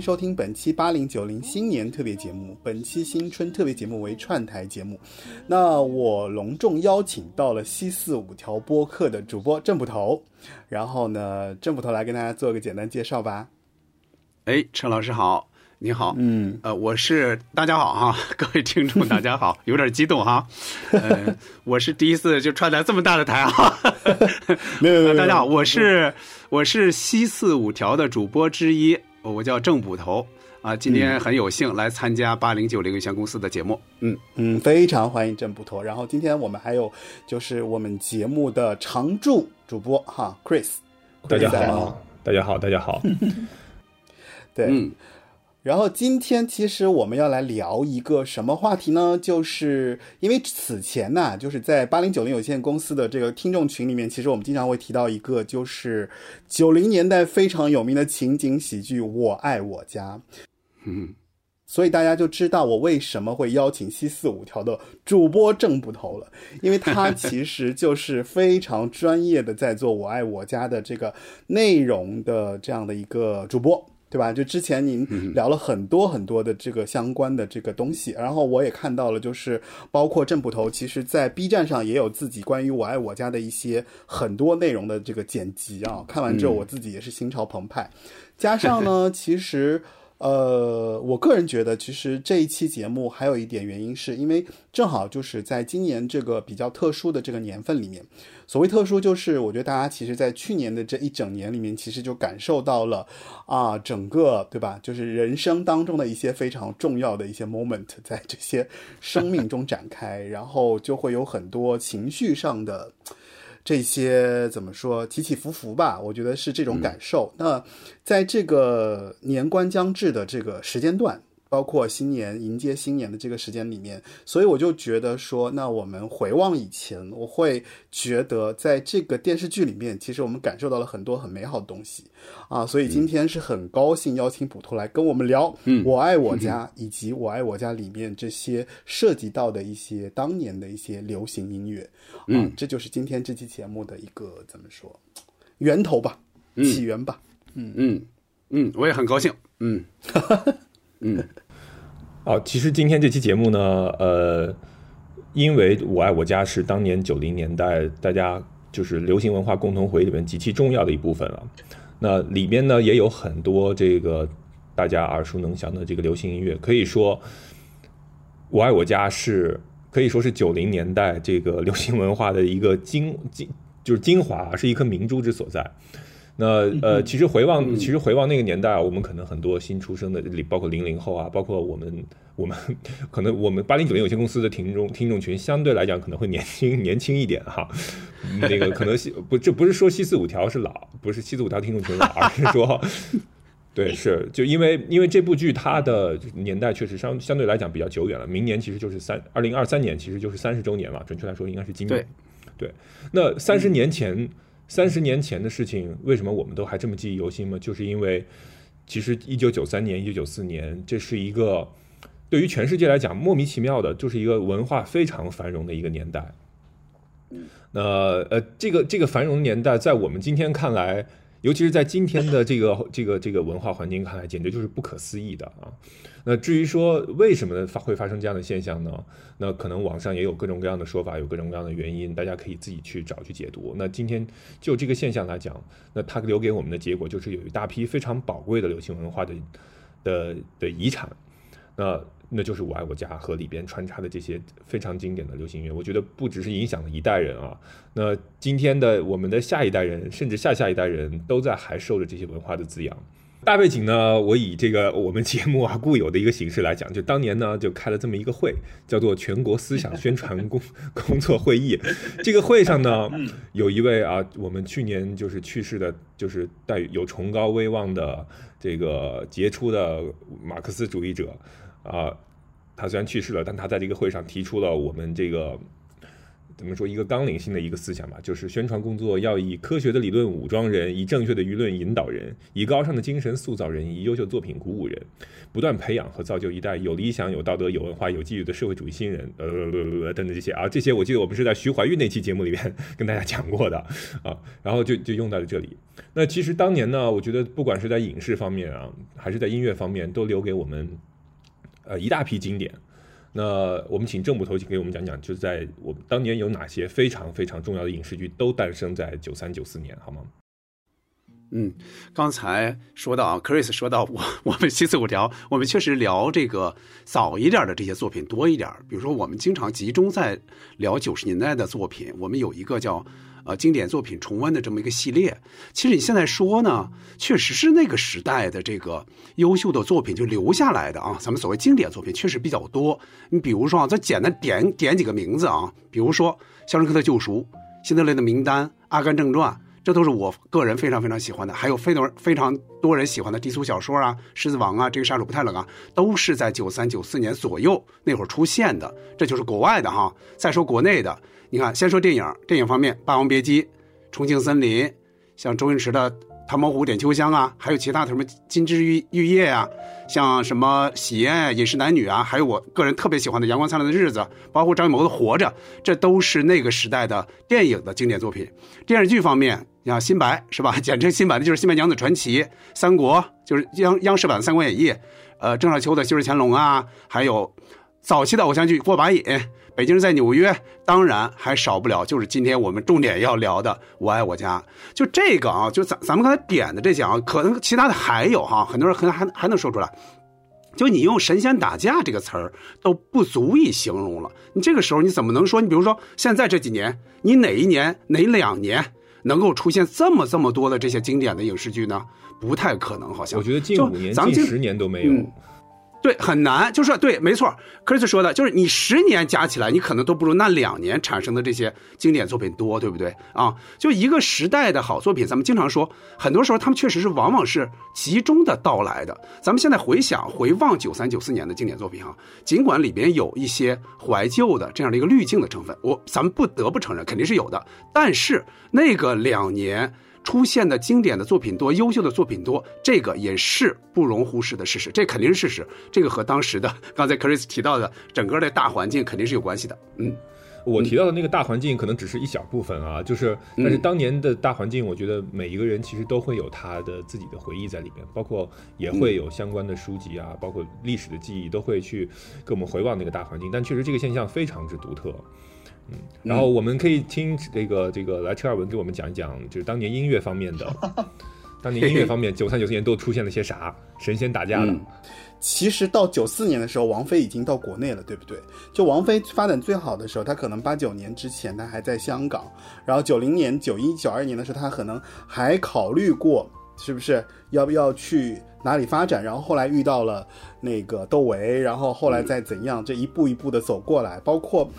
迎收听本期八零九零新年特别节目。本期新春特别节目为串台节目，那我隆重邀请到了西四五条播客的主播郑捕头，然后呢，郑捕头来跟大家做个简单介绍吧。哎，陈老师好，你好，嗯，呃，我是大家好哈，各位听众大家好，有点激动哈，呃，我是第一次就串台这么大的台 哈，没有没有没有。大家好，我是我是西四五条的主播之一，我叫郑捕头啊，今天很有幸来参加八零九零有限公司的节目，嗯，嗯，非常欢迎郑捕头。然后今天我们还有就是我们节目的常驻主播哈，Chris，大家好，大家好，大家好。对，嗯然后今天其实我们要来聊一个什么话题呢？就是因为此前呢、就是在八零九零有限公司的这个听众群里面，其实我们经常会提到一个，就是九零年代非常有名的情景喜剧《我爱我家》。嗯，所以大家就知道我为什么会邀请西四五条的主播郑捕头了，因为他其实就是非常专业的在做《我爱我家》的这个内容的这样的一个主播。对吧？就之前您聊了很多很多的这个相关的这个东西，然后我也看到了，就是包括郑捕头，其实在 B 站上也有自己关于我爱我家的一些很多内容的这个剪辑啊。看完之后，我自己也是心潮澎湃。加上呢，其实呃，我个人觉得，其实这一期节目还有一点原因，是因为正好就是在今年这个比较特殊的这个年份里面。所谓特殊，就是我觉得大家其实，在去年的这一整年里面，其实就感受到了啊，整个对吧？就是人生当中的一些非常重要的一些 moment，在这些生命中展开，然后就会有很多情绪上的。这些怎么说起起伏伏吧，我觉得是这种感受。那在这个年关将至的这个时间段，包括新年迎接新年的这个时间里面，所以我就觉得说，那我们回望以前，我会觉得在这个电视剧里面，其实我们感受到了很多很美好的东西啊。所以今天是很高兴邀请捕头来跟我们聊《我爱我家》以及《我爱我家》里面这些涉及到的一些当年的一些流行音乐。啊，这就是今天这期节目的一个怎么说源头吧，起源吧。嗯嗯，我也很高兴，嗯 嗯哦，其实今天这期节目呢，呃，因为我爱我家是当年九零年代大家就是流行文化共同回忆里面极其重要的一部分了。那里边呢也有很多这个大家耳熟能详的这个流行音乐，可以说我爱我家是可以说是九零年代这个流行文化的一个精精就是精华，是一颗明珠之所在。那呃，其实回望，其实回望那个年代啊，我们可能很多新出生的，里包括零零后啊，包括我们 我们可能我们八零九零有限公司的听众听众群相对来讲可能会年轻 年轻一点哈。那个可能西 不这不是说西四五条是老，不是西四五条听众群老，而是说。对，是就因为因为这部剧它的年代确实相相对来讲比较久远了，明年其实就是三二零二三年，其实就是三十周年嘛，准确来说应该是今年。对，那三十年前三十年前的事情，为什么我们都还这么记忆犹新吗？就是因为，其实一九九三年、一九九四年，这是一个对于全世界来讲莫名其妙的，就是一个文化非常繁荣的一个年代。那呃，这个这个繁荣年代，在我们今天看来，尤其是在今天的这个这个这个文化环境看来，简直就是不可思议的啊。那至于说为什么发会发生这样的现象呢？那可能网上也有各种各样的说法，有各种各样的原因，大家可以自己去找去解读。那今天就这个现象来讲，那它留给我们的结果就是有一大批非常宝贵的流行文化的的的遗产。那那就是我爱我家和里边穿插的这些非常经典的流行音乐，我觉得不只是影响了一代人啊，那今天的我们的下一代人，甚至下下一代人都在还受着这些文化的滋养。大背景呢，我以这个我们节目啊固有的一个形式来讲，就当年呢就开了这么一个会，叫做全国思想宣传工 工作会议。这个会上呢，有一位啊，我们去年就是去世的，就是带有崇高威望的这个杰出的马克思主义者啊，他虽然去世了，但他在这个会上提出了我们这个。怎么说一个纲领性的一个思想吧，就是宣传工作要以科学的理论武装人，以正确的舆论引导人，以高尚的精神塑造人，以优秀作品鼓舞人，不断培养和造就一代有理想、有道德、有文化、有纪律的社会主义新人。呃，等等这些啊，这些我记得我们是在徐怀钰那期节目里面 跟大家讲过的啊，然后就就用在了这里。那其实当年呢，我觉得不管是在影视方面啊，还是在音乐方面，都留给我们呃一大批经典。那我们请郑捕头给我们讲讲，就是在我们当年有哪些非常非常重要的影视剧都诞生在九三九四年，好吗？嗯，刚才说到啊，Chris 说到我我们七四五条，我们确实聊这个早一点的这些作品多一点。比如说，我们经常集中在聊九十年代的作品，我们有一个叫。呃，经典作品重温的这么一个系列，其实你现在说呢，确实是那个时代的这个优秀的作品就留下来的啊。咱们所谓经典作品确实比较多。你比如说啊，再简单点点几个名字啊，比如说《肖申克的救赎》《辛德勒的名单》《阿甘正传》，这都是我个人非常非常喜欢的。还有非常非常多人喜欢的低俗小说啊，《狮子王》啊，《这个杀手不太冷》啊，都是在九三九四年左右那会儿出现的。这就是国外的哈。再说国内的。你看，先说电影，电影方面，《霸王别姬》《重庆森林》，像周星驰的《唐伯虎点秋香》啊，还有其他的什么《金枝玉玉叶》啊，像什么《喜宴》《饮食男女》啊，还有我个人特别喜欢的《阳光灿烂的日子》，包括张艺谋的《活着》，这都是那个时代的电影的经典作品。电视剧方面，像《新白》是吧？简称《新白》的就是《新白娘子传奇》，《三国》就是央央视版的《三国演义》，呃，郑少秋的《修日乾隆》啊，还有早期的偶像剧《过把瘾》。北京人在纽约，当然还少不了，就是今天我们重点要聊的《我爱我家》。就这个啊，就咱咱们刚才点的这些啊，可能其他的还有哈，很多人还还还能说出来。就你用“神仙打架”这个词儿都不足以形容了。你这个时候你怎么能说？你比如说现在这几年，你哪一年哪两年能够出现这么这么多的这些经典的影视剧呢？不太可能，好像。我觉得近五年、近十年都没有。对，很难，就是对，没错，Chris 说的，就是你十年加起来，你可能都不如那两年产生的这些经典作品多，对不对啊？就一个时代的好作品，咱们经常说，很多时候他们确实是往往是集中的到来的。咱们现在回想、回望九三九四年的经典作品啊，尽管里边有一些怀旧的这样的一个滤镜的成分，我咱们不得不承认肯定是有的，但是那个两年。出现的经典的作品多，优秀的作品多，这个也是不容忽视的事实，这肯定是事实。这个和当时的 刚才 Chris 提到的整个的大环境肯定是有关系的。嗯，我提到的那个大环境可能只是一小部分啊，就是但是当年的大环境，我觉得每一个人其实都会有他的自己的回忆在里面，包括也会有相关的书籍啊，包括历史的记忆都会去给我们回望那个大环境。但确实这个现象非常之独特。嗯，然后我们可以听这个这个来车尔文给我们讲一讲，就是当年音乐方面的，当年音乐方面，九三九四年都出现了些啥神仙打架的。其实到九四年的时候，王菲已经到国内了，对不对？就王菲发展最好的时候，她可能八九年之前她还在香港，然后九零年、九一、九二年的时候，她可能还考虑过是不是要不要去哪里发展，然后后来遇到了那个窦唯，然后后来再怎样，这一步一步的走过来，包括。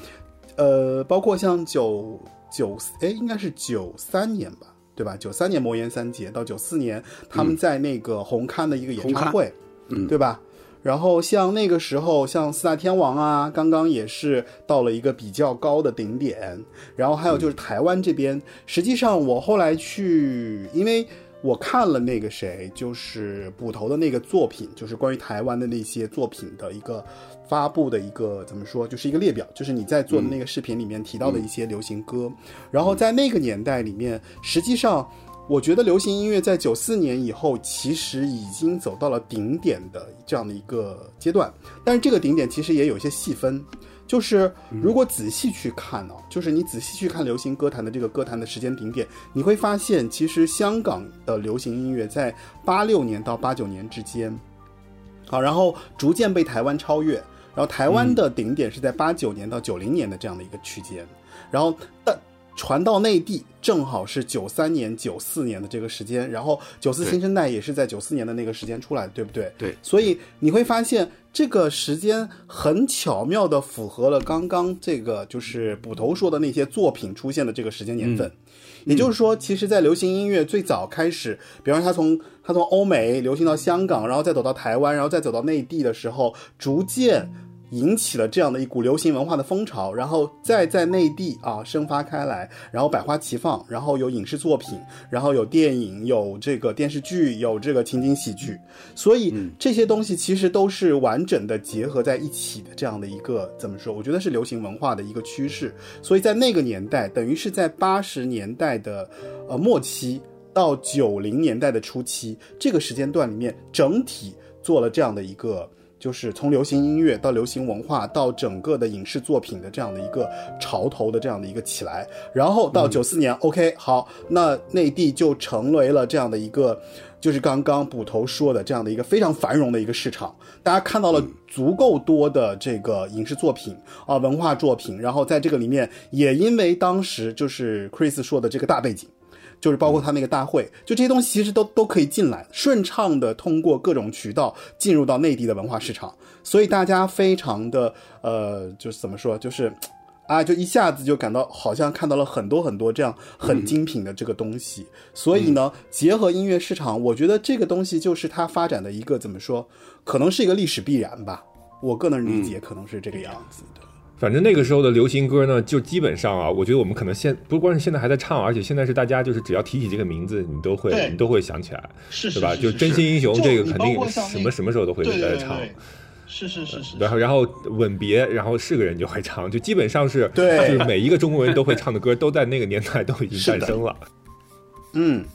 呃，包括像九九哎，应该是九三年吧，对吧？九三年魔岩三杰到九四年，他们在那个红磡的一个演唱会，嗯，对吧？然后像那个时候，像四大天王啊，刚刚也是到了一个比较高的顶点。然后还有就是台湾这边，实际上我后来去，因为我看了那个谁，就是捕头的那个作品，就是关于台湾的那些作品的一个发布的一个怎么说，就是一个列表，就是你在做的那个视频里面提到的一些流行歌。然后在那个年代里面，实际上。我觉得流行音乐在九四年以后，其实已经走到了顶点的这样的一个阶段。但是这个顶点其实也有一些细分，就是如果仔细去看呢，就是你仔细去看流行歌坛的这个歌坛的时间顶点，你会发现，其实香港的流行音乐在八六年到八九年之间，好，然后逐渐被台湾超越，然后台湾的顶点是在八九年到九零年的这样的一个区间，然后但。传到内地正好是九三年、九四年的这个时间，然后九四新生代也是在九四年的那个时间出来的，对不对？对。所以你会发现这个时间很巧妙的符合了刚刚这个就是捕头说的那些作品出现的这个时间年份。也就是说，其实，在流行音乐最早开始，比方说它从它从欧美流行到香港，然后再走到台湾，然后再走到内地的时候，逐渐。引起了这样的一股流行文化的风潮，然后再在内地啊生发开来，然后百花齐放，然后有影视作品，然后有电影，有这个电视剧，有这个情景喜剧，所以这些东西其实都是完整的结合在一起的这样的一个怎么说？我觉得是流行文化的一个趋势。所以在那个年代，等于是在八十年代的呃末期到九零年代的初期这个时间段里面，整体做了这样的一个。就是从流行音乐到流行文化到整个的影视作品的这样的一个潮头的这样的一个起来，然后到九四年，OK，好，那内地就成为了这样的一个，就是刚刚捕头说的这样的一个非常繁荣的一个市场，大家看到了足够多的这个影视作品啊，文化作品，然后在这个里面也因为当时就是 Chris 说的这个大背景。就是包括他那个大会，就这些东西其实都都可以进来，顺畅的通过各种渠道进入到内地的文化市场，所以大家非常的呃，就是怎么说，就是啊，就一下子就感到好像看到了很多很多这样很精品的这个东西，所以呢，结合音乐市场，我觉得这个东西就是它发展的一个怎么说，可能是一个历史必然吧，我个人理解可能是这个样子的。反正那个时候的流行歌呢，就基本上啊，我觉得我们可能现不光是现在还在唱，而且现在是大家就是只要提起这个名字，你都会你都会想起来，是对吧？就真心英雄这个肯定什么什么时候都会在唱，是是是是。然后然后吻别，然后是个人就会唱，就基本上是对，就是每一个中国人都会唱的歌，都在那个年代都已经诞生了。嗯。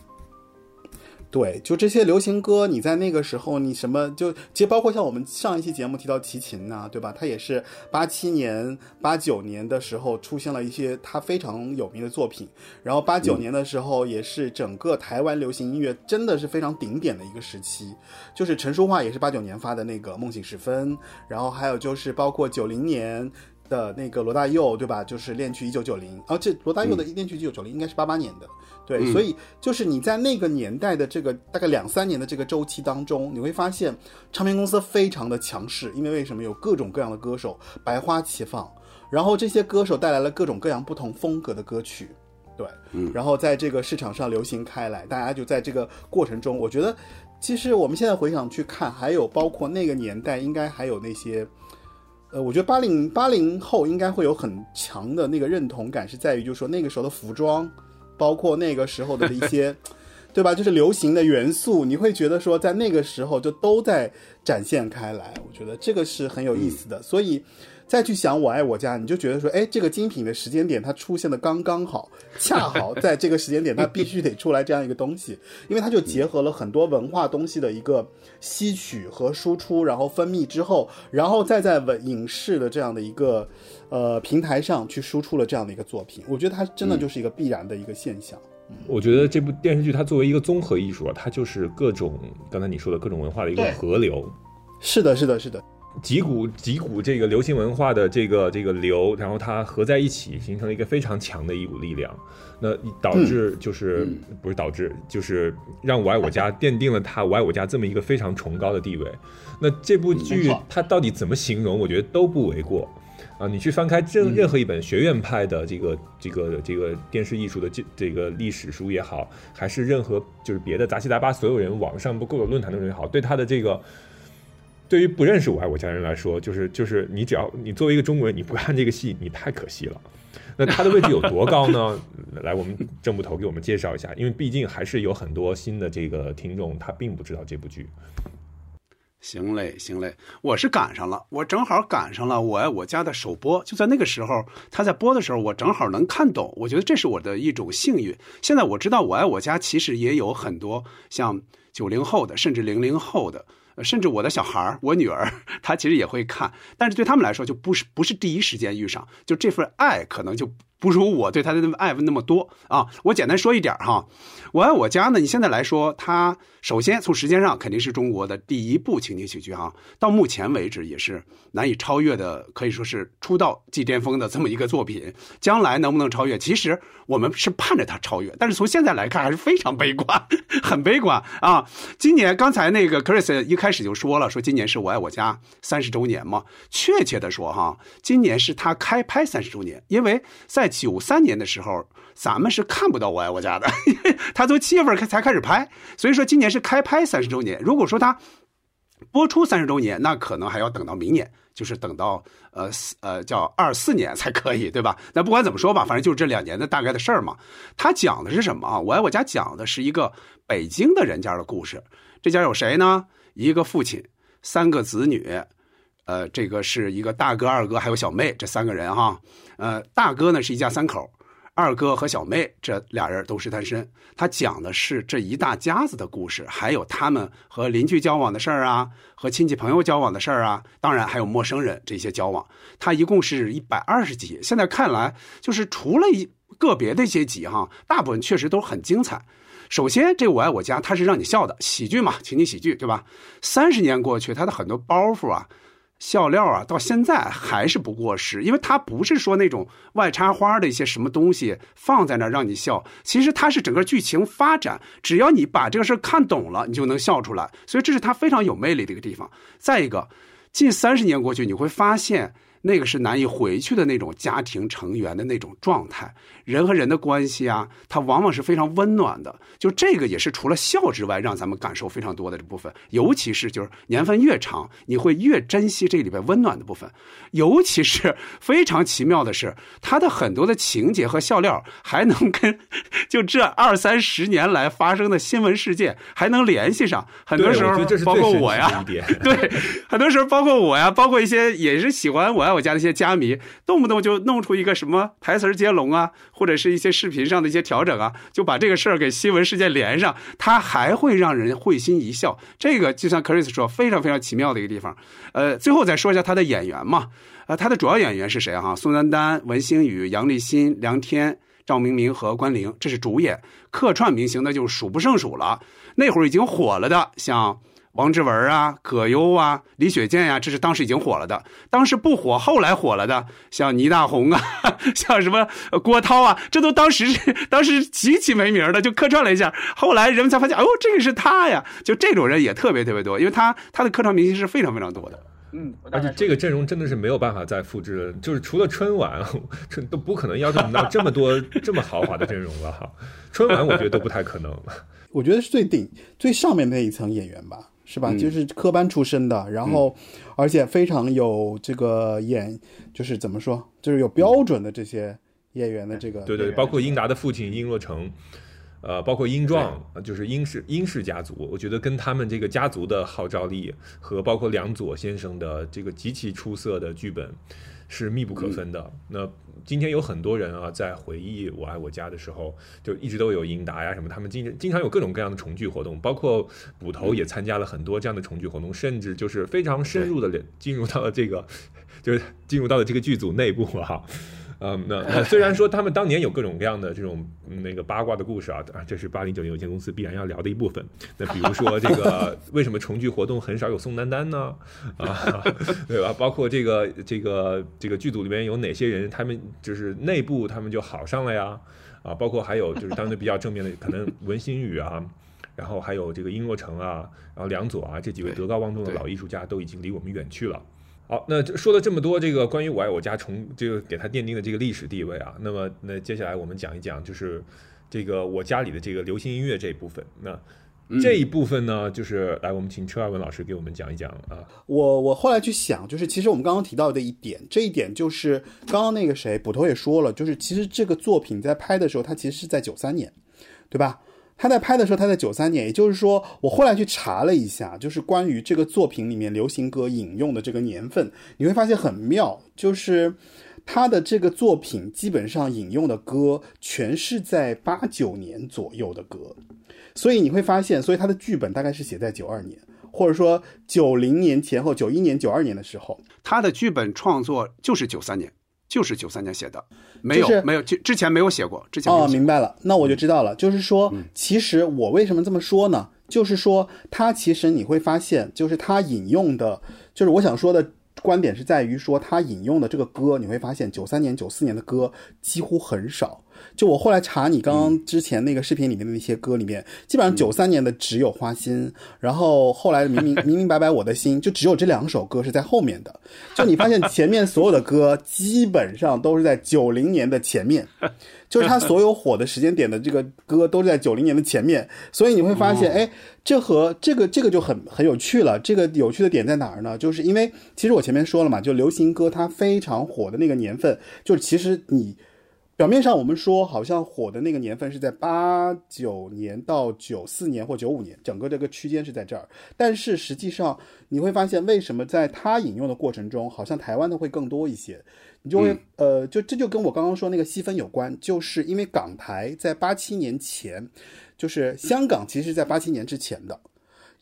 对，就这些流行歌，你在那个时候，你什么就其实包括像我们上一期节目提到齐秦呐，对吧？他也是八七年、八九年的时候出现了一些他非常有名的作品，然后八九年的时候也是整个台湾流行音乐真的是非常顶点的一个时期，就是陈淑桦也是八九年发的那个《梦醒时分》，然后还有就是包括九零年。的那个罗大佑，对吧？就是《恋曲一九九零》，而且罗大佑的《恋曲一九九零》应该是八八年的，对，所以就是你在那个年代的这个大概两三年的这个周期当中，你会发现唱片公司非常的强势，因为为什么有各种各样的歌手百花齐放，然后这些歌手带来了各种各样不同风格的歌曲，对，然后在这个市场上流行开来，大家就在这个过程中，我觉得其实我们现在回想去看，还有包括那个年代，应该还有那些。呃，我觉得八零八零后应该会有很强的那个认同感，是在于就是说那个时候的服装，包括那个时候的一些，对吧？就是流行的元素，你会觉得说在那个时候就都在展现开来。我觉得这个是很有意思的，所以。再去想我爱我家，你就觉得说，哎，这个精品的时间点它出现的刚刚好，恰好在这个时间点它必须得出来这样一个东西，因为它就结合了很多文化东西的一个吸取和输出，然后分泌之后，然后再在文影视的这样的一个呃平台上去输出了这样的一个作品。我觉得它真的就是一个必然的一个现象。我觉得这部电视剧它作为一个综合艺术啊，它就是各种刚才你说的各种文化的一个河流。是的，是的，是的。几股几股这个流行文化的这个这个流，然后它合在一起，形成了一个非常强的一股力量。那导致就是不是导致，就是让我爱我家奠定了它我爱我家这么一个非常崇高的地位。那这部剧它到底怎么形容？我觉得都不为过啊！你去翻开任任何一本学院派的这个这个这个电视艺术的这这个历史书也好，还是任何就是别的杂七杂八所有人网上不各个论坛的人也好，对他的这个。对于不认识我爱我家人来说，就是就是你只要你作为一个中国人，你不看这个戏，你太可惜了。那他的位置有多高呢？来，我们郑捕头给我们介绍一下，因为毕竟还是有很多新的这个听众，他并不知道这部剧。行嘞，行嘞，我是赶上了，我正好赶上了我爱我家的首播，就在那个时候，他在播的时候，我正好能看懂，我觉得这是我的一种幸运。现在我知道我爱我家其实也有很多像九零后的，甚至零零后的。甚至我的小孩儿，我女儿，她其实也会看，但是对他们来说就不是不是第一时间遇上，就这份爱可能就。不如我对他的爱问那么多啊！我简单说一点哈，我爱我家呢。你现在来说，它首先从时间上肯定是中国的第一部情景喜剧哈，到目前为止也是难以超越的，可以说是出道即巅峰的这么一个作品。将来能不能超越？其实我们是盼着它超越，但是从现在来看还是非常悲观，很悲观啊！今年刚才那个 Chris 一开始就说了，说今年是我爱我家三十周年嘛。确切的说哈，今年是他开拍三十周年，因为在九三年的时候，咱们是看不到《我爱我家》的，因 为他从七月份才开始拍，所以说今年是开拍三十周年。如果说他播出三十周年，那可能还要等到明年，就是等到呃呃叫二四年才可以，对吧？那不管怎么说吧，反正就是这两年的大概的事儿嘛。他讲的是什么啊？《我爱我家》讲的是一个北京的人家的故事。这家有谁呢？一个父亲，三个子女。呃，这个是一个大哥、二哥还有小妹这三个人哈。呃，大哥呢是一家三口，二哥和小妹这俩人都是单身。他讲的是这一大家子的故事，还有他们和邻居交往的事儿啊，和亲戚朋友交往的事儿啊，当然还有陌生人这些交往。他一共是一百二十集，现在看来就是除了一个别的一些集哈，大部分确实都很精彩。首先，这《我爱我家》它是让你笑的喜剧嘛，情景喜剧对吧？三十年过去，它的很多包袱啊。笑料啊，到现在还是不过时，因为它不是说那种外插花的一些什么东西放在那让你笑，其实它是整个剧情发展，只要你把这个事看懂了，你就能笑出来，所以这是它非常有魅力的一个地方。再一个，近三十年过去，你会发现。那个是难以回去的那种家庭成员的那种状态，人和人的关系啊，它往往是非常温暖的。就这个也是除了笑之外，让咱们感受非常多的这部分。尤其是就是年份越长，你会越珍惜这里边温暖的部分。尤其是非常奇妙的是，它的很多的情节和笑料还能跟就这二三十年来发生的新闻事件还能联系上。很多时候，包括我呀，对，很多时候包括我呀，包括一些也是喜欢我呀。我家的一些家迷，动不动就弄出一个什么台词接龙啊，或者是一些视频上的一些调整啊，就把这个事儿给新闻事件连上，它还会让人会心一笑。这个就像 Chris 说，非常非常奇妙的一个地方。呃，最后再说一下他的演员嘛，呃，他的主要演员是谁哈？宋丹丹、文星宇、杨立新、梁天、赵明明和关凌，这是主演。客串明星那就数不胜数了。那会儿已经火了的，像。王志文啊，葛优啊，李雪健呀，这是当时已经火了的。当时不火，后来火了的，像倪大红啊，像什么郭涛啊，这都当时是 当时极其没名的，就客串了一下。后来人们才发现，哦，这个是他呀！就这种人也特别特别多，因为他他的客串明星是非常非常多的。嗯，而且这个阵容真的是没有办法再复制了，就是除了春晚，这都不可能要求到这么多 这么豪华的阵容了哈。春晚我觉得都不太可能。我觉得是最顶最上面那一层演员吧。是吧？就是科班出身的，然后，而且非常有这个演，就是怎么说，就是有标准的这些演员的这个。对对，包括英达的父亲英若诚，呃，包括英壮，就是英氏英氏家族，我觉得跟他们这个家族的号召力和包括梁左先生的这个极其出色的剧本是密不可分的。那。今天有很多人啊，在回忆《我爱我家》的时候，就一直都有英达呀什么，他们经经常有各种各样的重聚活动，包括捕头也参加了很多这样的重聚活动，甚至就是非常深入的进入到了这个，就是进入到了这个剧组内部哈。嗯，那虽然说他们当年有各种各样的这种那个八卦的故事啊，啊，这是八零九零有限公司必然要聊的一部分。那比如说这个 为什么重聚活动很少有宋丹丹呢？啊，对吧？包括这个这个这个剧组里面有哪些人，他们就是内部他们就好上了呀？啊，包括还有就是当时比较正面的，可能文心宇啊，然后还有这个殷若成啊，然后梁左啊，这几位德高望重的老艺术家都已经离我们远去了。好，那说了这么多，这个关于我爱我家重这个给他奠定的这个历史地位啊，那么那接下来我们讲一讲，就是这个我家里的这个流行音乐这一部分。那这一部分呢，就是来我们请车二文老师给我们讲一讲啊。我我后来去想，就是其实我们刚刚提到的一点，这一点就是刚刚那个谁捕头也说了，就是其实这个作品在拍的时候，它其实是在九三年，对吧？他在拍的时候，他在九三年，也就是说，我后来去查了一下，就是关于这个作品里面流行歌引用的这个年份，你会发现很妙，就是他的这个作品基本上引用的歌全是在八九年左右的歌，所以你会发现，所以他的剧本大概是写在九二年，或者说九零年前后，九一年、九二年的时候，他的剧本创作就是九三年，就是九三年写的，没有、就是没有，之之前没有写过，之前没有哦，明白了，那我就知道了。就是说，其实我为什么这么说呢？就是说，他其实你会发现，就是他引用的，就是我想说的观点是在于说，他引用的这个歌，你会发现九三年、九四年的歌几乎很少。就我后来查你刚刚之前那个视频里面的那些歌里面，基本上九三年的只有《花心》，然后后来明明 明明白白我的心，就只有这两首歌是在后面的。就你发现前面所有的歌基本上都是在九零年的前面，就是他所有火的时间点的这个歌都是在九零年的前面，所以你会发现，哎，这和这个这个就很很有趣了。这个有趣的点在哪儿呢？就是因为其实我前面说了嘛，就流行歌它非常火的那个年份，就是其实你。表面上我们说好像火的那个年份是在八九年到九四年或九五年，整个这个区间是在这儿。但是实际上你会发现，为什么在他引用的过程中，好像台湾的会更多一些？你就会、呃，就这就跟我刚刚说那个细分有关，就是因为港台在八七年前，就是香港其实是在八七年之前的。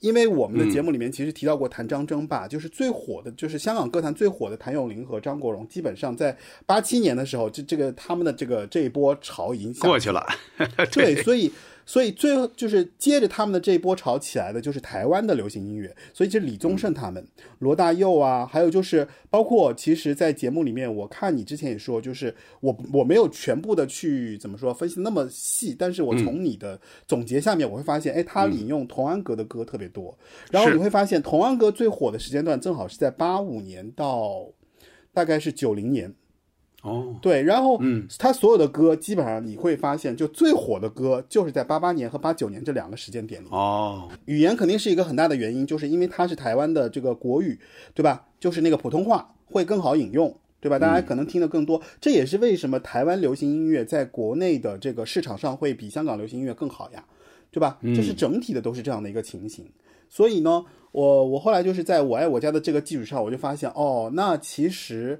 因为我们的节目里面其实提到过谭张争霸，就是最火的，就是香港歌坛最火的谭咏麟和张国荣，基本上在八七年的时候，这这个他们的这个这一波潮已经过去了。对，所以所以最后就是接着他们的这一波潮起来的，就是台湾的流行音乐。所以这李宗盛他们、罗大佑啊，还有就是包括其实，在节目里面，我看你之前也说，就是我我没有全部的去怎么说分析那么细，但是我从你的总结下面，我会发现，哎，他引用童安格的歌特别多，然后你会发现童安格最火的时间段正好是在八五年到大概是九零年。哦，对，然后嗯，他所有的歌基本上你会发现，就最火的歌就是在八八年和八九年这两个时间点里。哦，语言肯定是一个很大的原因，就是因为它是台湾的这个国语，对吧？就是那个普通话会更好引用，对吧？大家可能听得更多，这也是为什么台湾流行音乐在国内的这个市场上会比香港流行音乐更好呀，对吧？这是整体的都是这样的一个情形。所以呢，我我后来就是在我爱我家的这个基础上，我就发现，哦，那其实。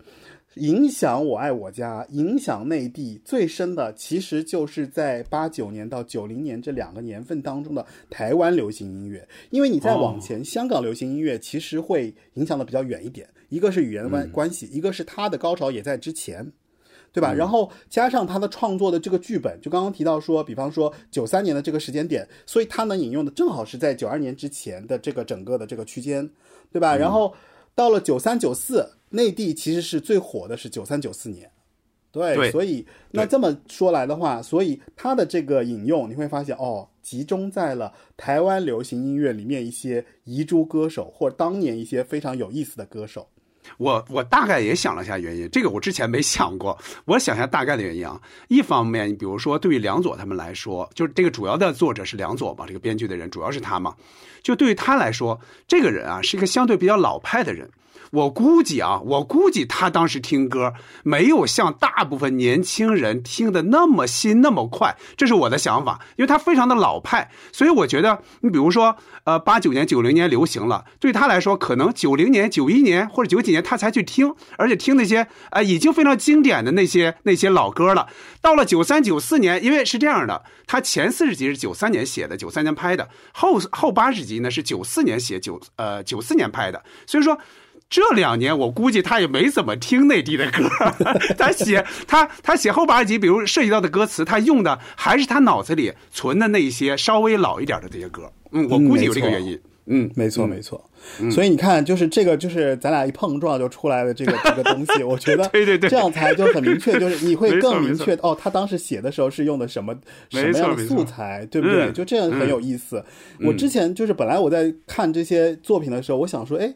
影响我爱我家、影响内地最深的，其实就是在八九年到九零年这两个年份当中的台湾流行音乐。因为你再往前，香港流行音乐其实会影响的比较远一点。一个是语言关关系，一个是它的高潮也在之前，对吧？然后加上他的创作的这个剧本，就刚刚提到说，比方说九三年的这个时间点，所以他能引用的正好是在九二年之前的这个整个的这个区间，对吧？然后到了九三九四。内地其实是最火的是九三九四年，对，对所以那这么说来的话，所以它的这个引用你会发现哦，集中在了台湾流行音乐里面一些遗珠歌手或者当年一些非常有意思的歌手。我我大概也想了一下原因，这个我之前没想过。我想一下大概的原因啊，一方面，你比如说对于梁左他们来说，就是这个主要的作者是梁左嘛，这个编剧的人主要是他嘛，就对于他来说，这个人啊是一个相对比较老派的人。我估计啊，我估计他当时听歌没有像大部分年轻人听的那么新那么快，这是我的想法，因为他非常的老派，所以我觉得你比如说，呃，八九年、九零年流行了，对他来说，可能九零年、九一年或者九几年他才去听，而且听那些呃已经非常经典的那些那些老歌了。到了九三、九四年，因为是这样的，他前四十集是九三年写的，九三年拍的，后后八十集呢是九四年写，九呃九四年拍的，所以说。这两年我估计他也没怎么听内地的歌，他写他他写后八集，比如涉及到的歌词，他用的还是他脑子里存的那些稍微老一点的这些歌。嗯，我估计有这个原因。嗯，没错没错。所以你看，就是这个，就是咱俩一碰撞就出来的这个 这个东西，我觉得对对对，这样才就很明确，就是你会更 明确哦，他当时写的时候是用的什么什么样的素材，对不对？就这样很有意思。我之前就是本来我在看这些作品的时候，我想说，哎。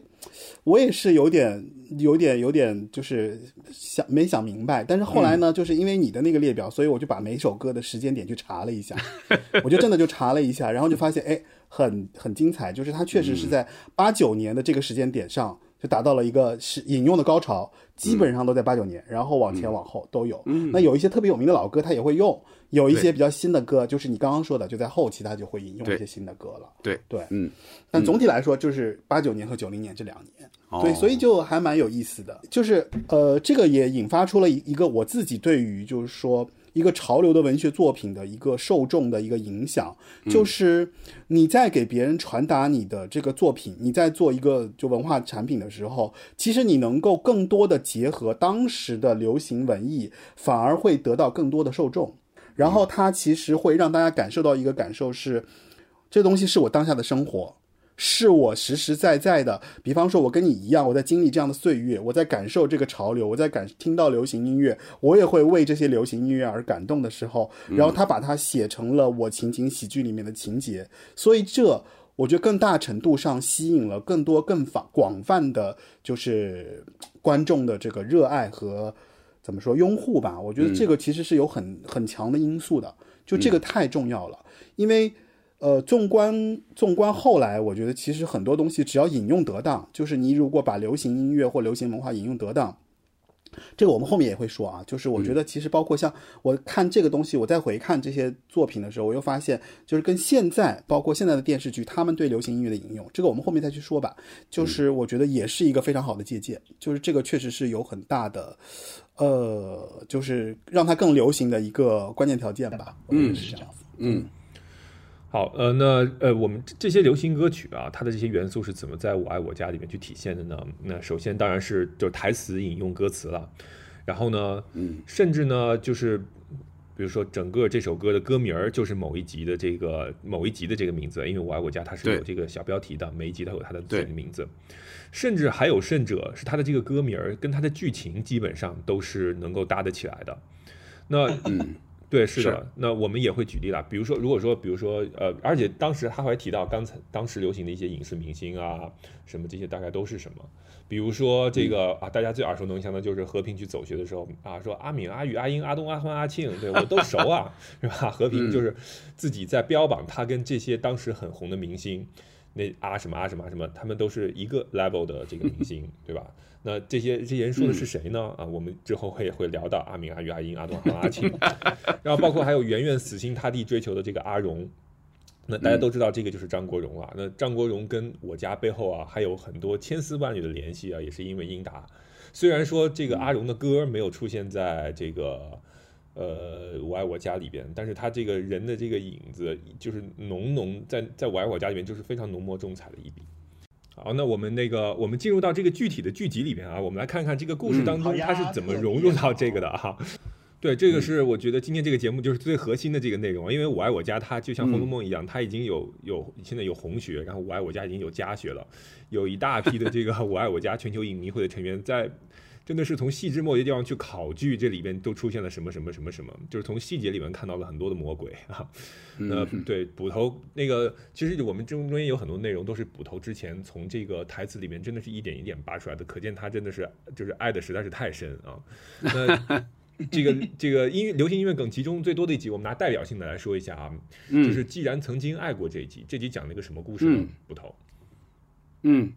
我也是有点、有点、有点，就是想没想明白。但是后来呢，就是因为你的那个列表，所以我就把每首歌的时间点去查了一下，我就真的就查了一下，然后就发现，哎，很很精彩，就是它确实是在八九年的这个时间点上就达到了一个是引用的高潮，基本上都在八九年，然后往前往后都有。那有一些特别有名的老歌，他也会用。有一些比较新的歌，就是你刚刚说的，就在后期他就会引用一些新的歌了。对对，嗯，但总体来说就是八九年和九零年这两年，哦对，所以就还蛮有意思的。就是呃，这个也引发出了一一个我自己对于就是说一个潮流的文学作品的一个受众的一个影响，就是你在给别人传达你的这个作品，你在做一个就文化产品的时候，其实你能够更多的结合当时的流行文艺，反而会得到更多的受众。然后它其实会让大家感受到一个感受是，这东西是我当下的生活，是我实实在在的。比方说，我跟你一样，我在经历这样的岁月，我在感受这个潮流，我在感听到流行音乐，我也会为这些流行音乐而感动的时候，然后他把它写成了我情景喜剧里面的情节，所以这我觉得更大程度上吸引了更多更广广泛的，就是观众的这个热爱和。怎么说拥护吧？我觉得这个其实是有很很强的因素的，就这个太重要了。因为，呃，纵观纵观后来，我觉得其实很多东西只要引用得当，就是你如果把流行音乐或流行文化引用得当，这个我们后面也会说啊。就是我觉得其实包括像我看这个东西，我再回看这些作品的时候，我又发现就是跟现在包括现在的电视剧，他们对流行音乐的引用，这个我们后面再去说吧。就是我觉得也是一个非常好的借鉴，就是这个确实是有很大的。呃，就是让它更流行的一个关键条件吧。嗯，是这样子。嗯，好，呃，那呃，我们这些流行歌曲啊，它的这些元素是怎么在我爱我家里面去体现的呢？那首先当然是就是台词引用歌词了，然后呢，嗯，甚至呢，就是比如说整个这首歌的歌名儿就是某一集的这个某一集的这个名字，因为我爱我家它是有这个小标题的，每一集它有它的自己的名字。甚至还有甚者，是它的这个歌名儿跟它的剧情基本上都是能够搭得起来的。那，对，是的。那我们也会举例了，比如说，如果说，比如说，呃，而且当时他还提到刚才当时流行的一些影视明星啊，什么这些大概都是什么？比如说这个啊，大家最耳熟能详的就是和平去走穴的时候啊，说阿敏、阿宇、阿英、阿东、阿欢、阿庆，对我都熟啊，是吧？和平就是自己在标榜他跟这些当时很红的明星。那啊什么啊什么什么，他们都是一个 level 的这个明星，对吧？那这些这些人说的是谁呢？啊，我们之后会会聊到阿明、阿玉、阿英、阿东、阿庆，然后包括还有圆圆死心塌地追求的这个阿荣。那大家都知道这个就是张国荣啊。那张国荣跟我家背后啊还有很多千丝万缕的联系啊，也是因为英达。虽然说这个阿荣的歌没有出现在这个。呃，我爱我家里边，但是他这个人的这个影子，就是浓浓在在我爱我家里面，就是非常浓墨重彩的一笔。好，那我们那个，我们进入到这个具体的剧集里面啊，我们来看看这个故事当中他是怎么融入到这个的哈。对，这个是我觉得今天这个节目就是最核心的这个内容，因为我爱我家它就像《红楼梦》一样，它已经有有现在有红学，然后我爱我家已经有家学了，有一大批的这个 我爱我家全球影迷会的成员在。真的是从细枝末节地方去考据，这里边都出现了什么什么什么什么，就是从细节里面看到了很多的魔鬼啊。呃，对，捕头那个，其实我们中中间有很多内容都是捕头之前从这个台词里面真的是一点一点扒出来的，可见他真的是就是爱的实在是太深啊。那这个这个音乐流行音乐梗集中最多的一集，我们拿代表性的来说一下啊，就是既然曾经爱过这一集，这集讲了一个什么故事呢？捕头，嗯。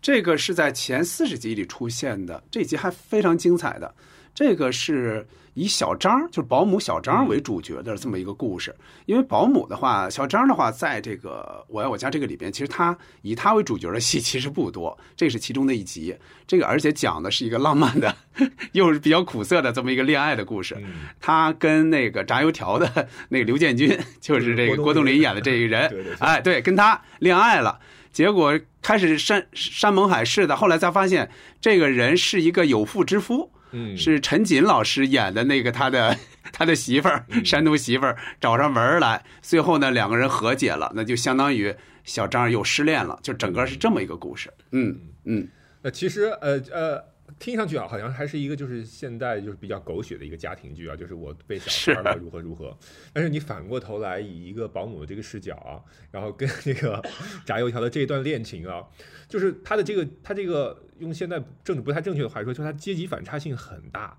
这个是在前四十集里出现的，这集还非常精彩的。这个是以小张，就是保姆小张为主角的这么一个故事。因为保姆的话，小张的话，在这个《我爱我家》这个里边，其实他以他为主角的戏其实不多，这是其中的一集。这个而且讲的是一个浪漫的，又是比较苦涩的这么一个恋爱的故事。他跟那个炸油条的 那个刘建军，就是这个郭冬临演的这一人，哎，对，跟他恋爱了。结果开始山山盟海誓的，后来才发现这个人是一个有妇之夫，嗯，是陈瑾老师演的那个他的 他的媳妇儿，山东媳妇儿找上门来，最后呢两个人和解了，那就相当于小张又失恋了，就整个是这么一个故事。嗯嗯，那其实呃呃，听上去啊，好像还是一个就是现代就是比较狗血的一个家庭剧啊，就是我被小三了如何如何。但是你反过头来以一个保姆的这个视角啊，然后跟这个炸油条的这一段恋情啊，就是他的这个他这个用现在政治不太正确的话说，就是他阶级反差性很大。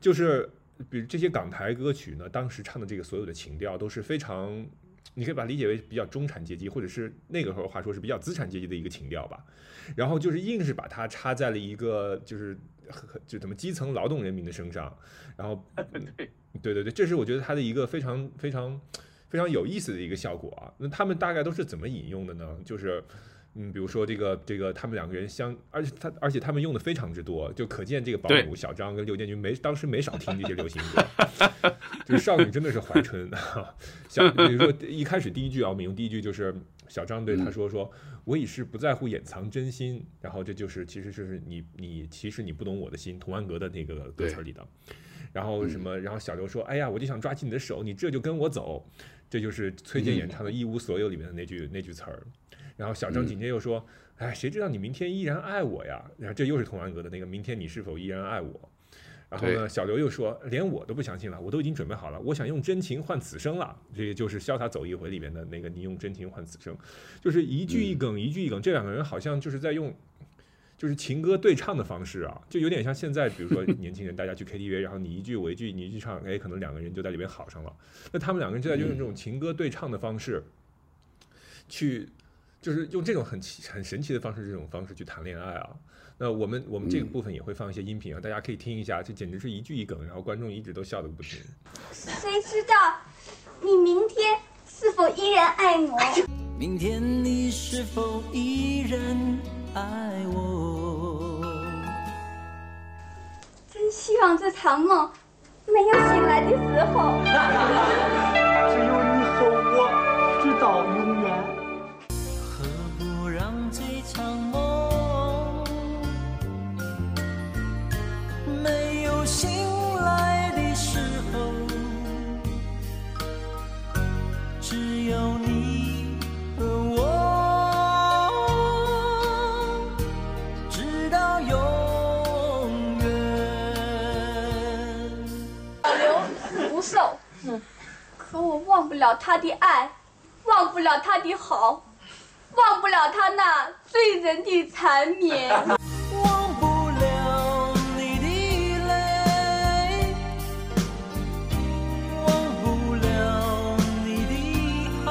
就是比如这些港台歌曲呢，当时唱的这个所有的情调都是非常。你可以把它理解为比较中产阶级，或者是那个时候话说是比较资产阶级的一个情调吧。然后就是硬是把它插在了一个就是就怎么基层劳动人民的身上。然后，对对对，这是我觉得它的一个非常非常非常有意思的一个效果啊。那他们大概都是怎么引用的呢？就是。嗯，比如说这个这个，他们两个人相，而且他而且他们用的非常之多，就可见这个保姆小张跟刘建军没当时没少听这些流行歌，就是少女真的是怀春。像比如说一开始第一句啊，我们用第一句就是小张对他说说，我已是不在乎掩藏真心，然后这就是其实就是你你其实你不懂我的心，童安格的那个歌词里的。然后什么，然后小刘说，哎呀，我就想抓起你的手，你这就跟我走，这就是崔健演唱的《一无所有》里面的那句那句词儿。然后小张紧接着又说：“哎，谁知道你明天依然爱我呀？”然后这又是童安格的那个“明天你是否依然爱我？”然后呢，小刘又说：“连我都不相信了，我都已经准备好了，我想用真情换此生了。”这个就是《潇洒走一回》里面的那个“你用真情换此生”，就是一句一梗，一句一梗。这两个人好像就是在用，就是情歌对唱的方式啊，就有点像现在，比如说年轻人大家去 KTV，然后你一句我一句，你一句唱，哎，可能两个人就在里面好上了。那他们两个人就在用这种情歌对唱的方式去。就是用这种很奇、很神奇的方式，这种方式去谈恋爱啊。那我们我们这个部分也会放一些音频啊，大家可以听一下。这简直是一句一梗，然后观众一直都笑得不停。谁知道你明天是否依然爱我？明天你是否依然爱我？真希望这场梦没有醒来的时候。只有你和我直到永忘不了他的爱，忘不了他的好，忘不了他那醉人的缠绵。忘不了你的泪，忘不了你的好，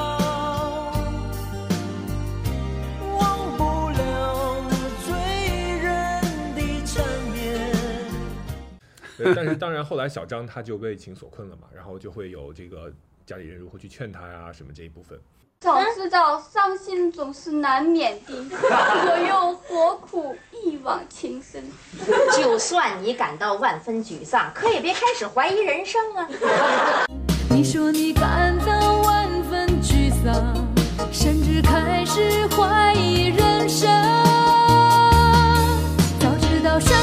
忘不了醉人的缠绵。但是当然，后来小张他就为情所困了嘛，然后就会有这个。家里人如何去劝他呀？什么这一部分？早知道伤心总是难免的，我又何苦一往情深？就算你感到万分沮丧，可也别开始怀疑人生啊！你说你感到万分沮丧，甚至开始怀疑人生。早知道伤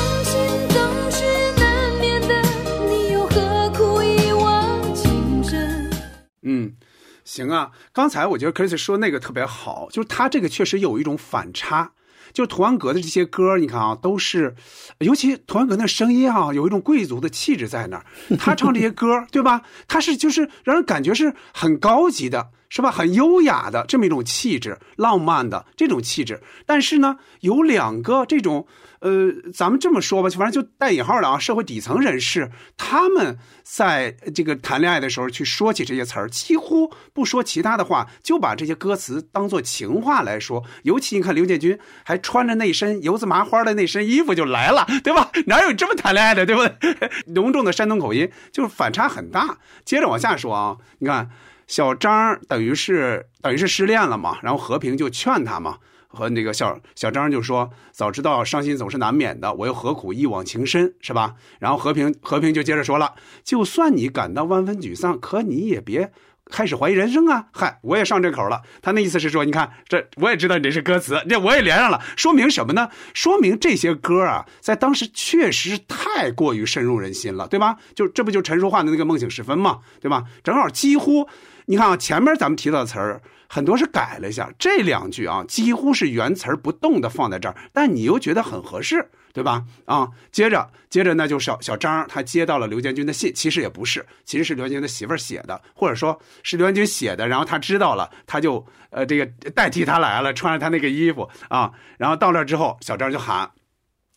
行啊。刚才我觉得 Chris 说那个特别好，就是他这个确实有一种反差。就是童安格的这些歌，你看啊，都是，尤其童安格那声音啊，有一种贵族的气质在那儿。他唱这些歌，对吧？他是就是让人感觉是很高级的，是吧？很优雅的这么一种气质，浪漫的这种气质。但是呢，有两个这种。呃，咱们这么说吧，反正就带引号的啊，社会底层人士，他们在这个谈恋爱的时候去说起这些词儿，几乎不说其他的话，就把这些歌词当做情话来说。尤其你看刘建军还穿着那身油子麻花的那身衣服就来了，对吧？哪有这么谈恋爱的，对不对？浓重的山东口音，就是反差很大。接着往下说啊，你看小张等于是等于是失恋了嘛，然后和平就劝他嘛。和那个小小张就说：“早知道伤心总是难免的，我又何苦一往情深，是吧？”然后和平和平就接着说了：“就算你感到万分沮丧，可你也别开始怀疑人生啊！”嗨，我也上这口了。他那意思是说，你看这，我也知道你这是歌词，这我也连上了，说明什么呢？说明这些歌啊，在当时确实太过于深入人心了，对吧？就这不就陈淑桦的那个《梦醒时分》嘛，对吧？正好几乎，你看啊，前面咱们提到的词儿。很多是改了一下。这两句啊，几乎是原词不动的放在这儿，但你又觉得很合适，对吧？啊，接着接着那就小小张他接到了刘建军的信，其实也不是，其实是刘建军的媳妇儿写的，或者说是刘建军写的，然后他知道了，他就呃这个代替他来了，穿着他那个衣服啊，然后到那之后，小张就喊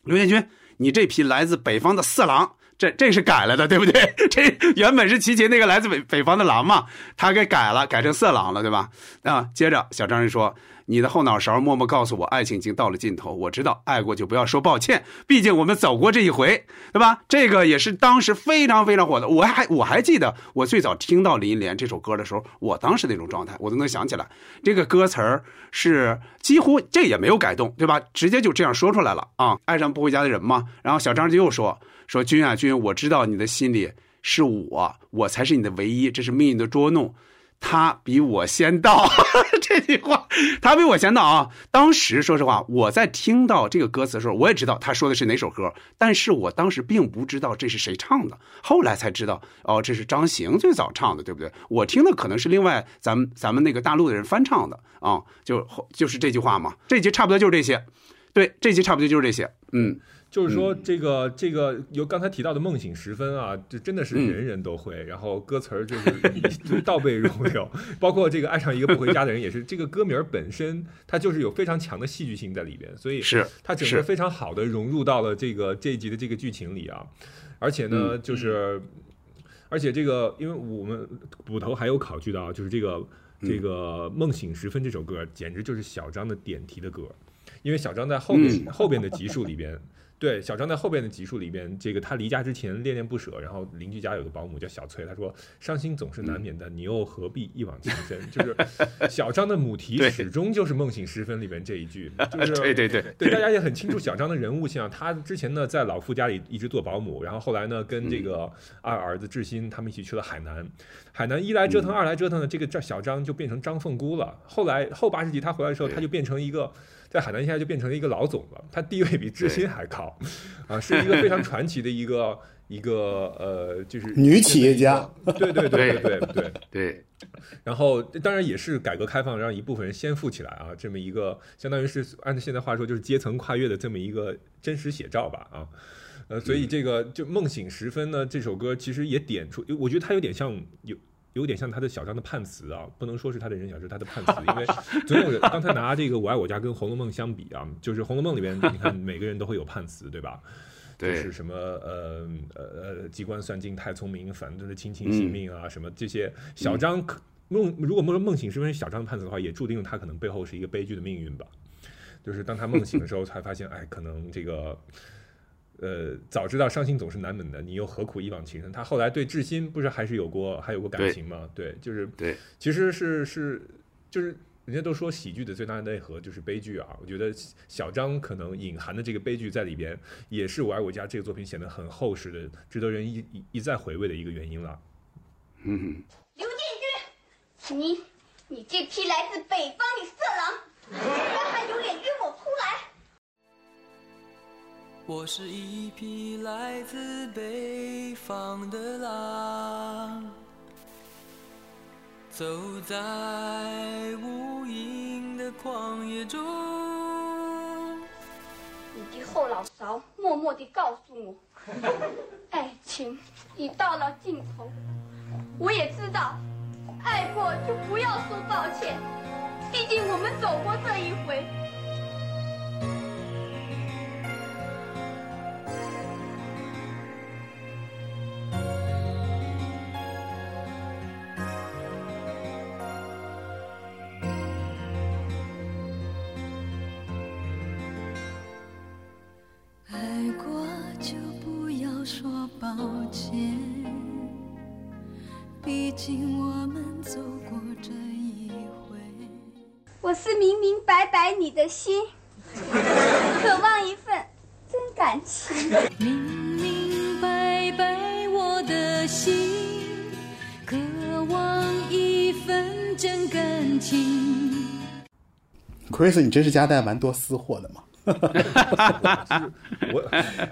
刘建军，你这匹来自北方的色狼。这这是改了的，对不对？这原本是齐秦那个来自北北方的狼嘛，他给改了，改成色狼了，对吧？啊，接着小张人说：“你的后脑勺默默告诉我，爱情已经到了尽头。我知道，爱过就不要说抱歉，毕竟我们走过这一回，对吧？”这个也是当时非常非常火的。我还我还记得，我最早听到林忆莲这首歌的时候，我当时那种状态，我都能想起来。这个歌词儿是几乎这也没有改动，对吧？直接就这样说出来了啊！爱上不回家的人嘛。然后小张就又说。说君啊君，我知道你的心里是我，我才是你的唯一，这是命运的捉弄。他比我先到，这句话，他比我先到啊！当时说实话，我在听到这个歌词的时候，我也知道他说的是哪首歌，但是我当时并不知道这是谁唱的，后来才知道，哦，这是张行最早唱的，对不对？我听的可能是另外咱们咱们那个大陆的人翻唱的啊，就就是这句话嘛。这集差不多就是这些，对，这集差不多就是这些，嗯。就是说，这个这个有刚才提到的梦醒时分啊，这真的是人人都会。然后歌词儿就是 就是倒背如流，包括这个爱上一个不回家的人也是。这个歌名本身它就是有非常强的戏剧性在里边，所以是它整个非常好的融入到了这个这一集的这个剧情里啊。而且呢，就是而且这个，因为我们捕头还有考据到，就是这个这个梦醒时分这首歌，简直就是小张的点题的歌，因为小张在后面后边的集数里边。对，小张在后边的集数里边，这个他离家之前恋恋不舍，然后邻居家有个保姆叫小翠，他说伤心总是难免的，你又何必一往情深？就是小张的母题始终就是梦醒时分里边这一句，就是 对对对对，大家 也很清楚小张的人物像他之前呢在老夫家里一直做保姆，然后后来呢跟这个二儿子志新他们一起去了海南，海南一来折腾，二来折腾呢，这个这小张就变成张凤姑了。后来后八十集他回来的时候，他就变成一个。在海南现在就变成了一个老总了，他地位比知心还高，啊，是一个非常传奇的一个一个呃，就是女企业家，对对对对对对。然后当然也是改革开放让一部分人先富起来啊，这么一个相当于是按照现在话说就是阶层跨越的这么一个真实写照吧啊，呃，所以这个就梦醒时分呢，这首歌其实也点出，我觉得它有点像有。有点像他的小张的判词啊，不能说是他的人想是他的判词，因为总有人 刚才拿这个《我爱我家》跟《红楼梦》相比啊，就是《红楼梦》里边你看每个人都会有判词，对吧？就是什么呃呃呃机关算尽太聪明，反正是亲情性命啊什么这些。小张梦如果梦梦醒是分小张的判词的话，也注定他可能背后是一个悲剧的命运吧。就是当他梦醒的时候，才发现哎，可能这个。呃，早知道伤心总是难免的，你又何苦一往情深？他后来对志新不是还是有过还有过感情吗？对，就是对，其实是是就是人家都说喜剧的最大的内核就是悲剧啊。我觉得小张可能隐含的这个悲剧在里边，也是我爱我家这个作品显得很厚实的，值得人一一一再回味的一个原因了。嗯，刘建军，你你这批来自北方的色狼，居然还有脸约我出来！我是一匹来自北方的狼，走在无垠的旷野中。你的后脑勺默默地告诉我，爱情已到了尽头。我也知道，爱过就不要说抱歉，毕竟我们走过这一回。毕竟我们走过这一回。我是明明白白你的心，渴望一份真感情。明明白白我的心，渴望一份真感情。Chris，你真是夹带蛮多私货的嘛？我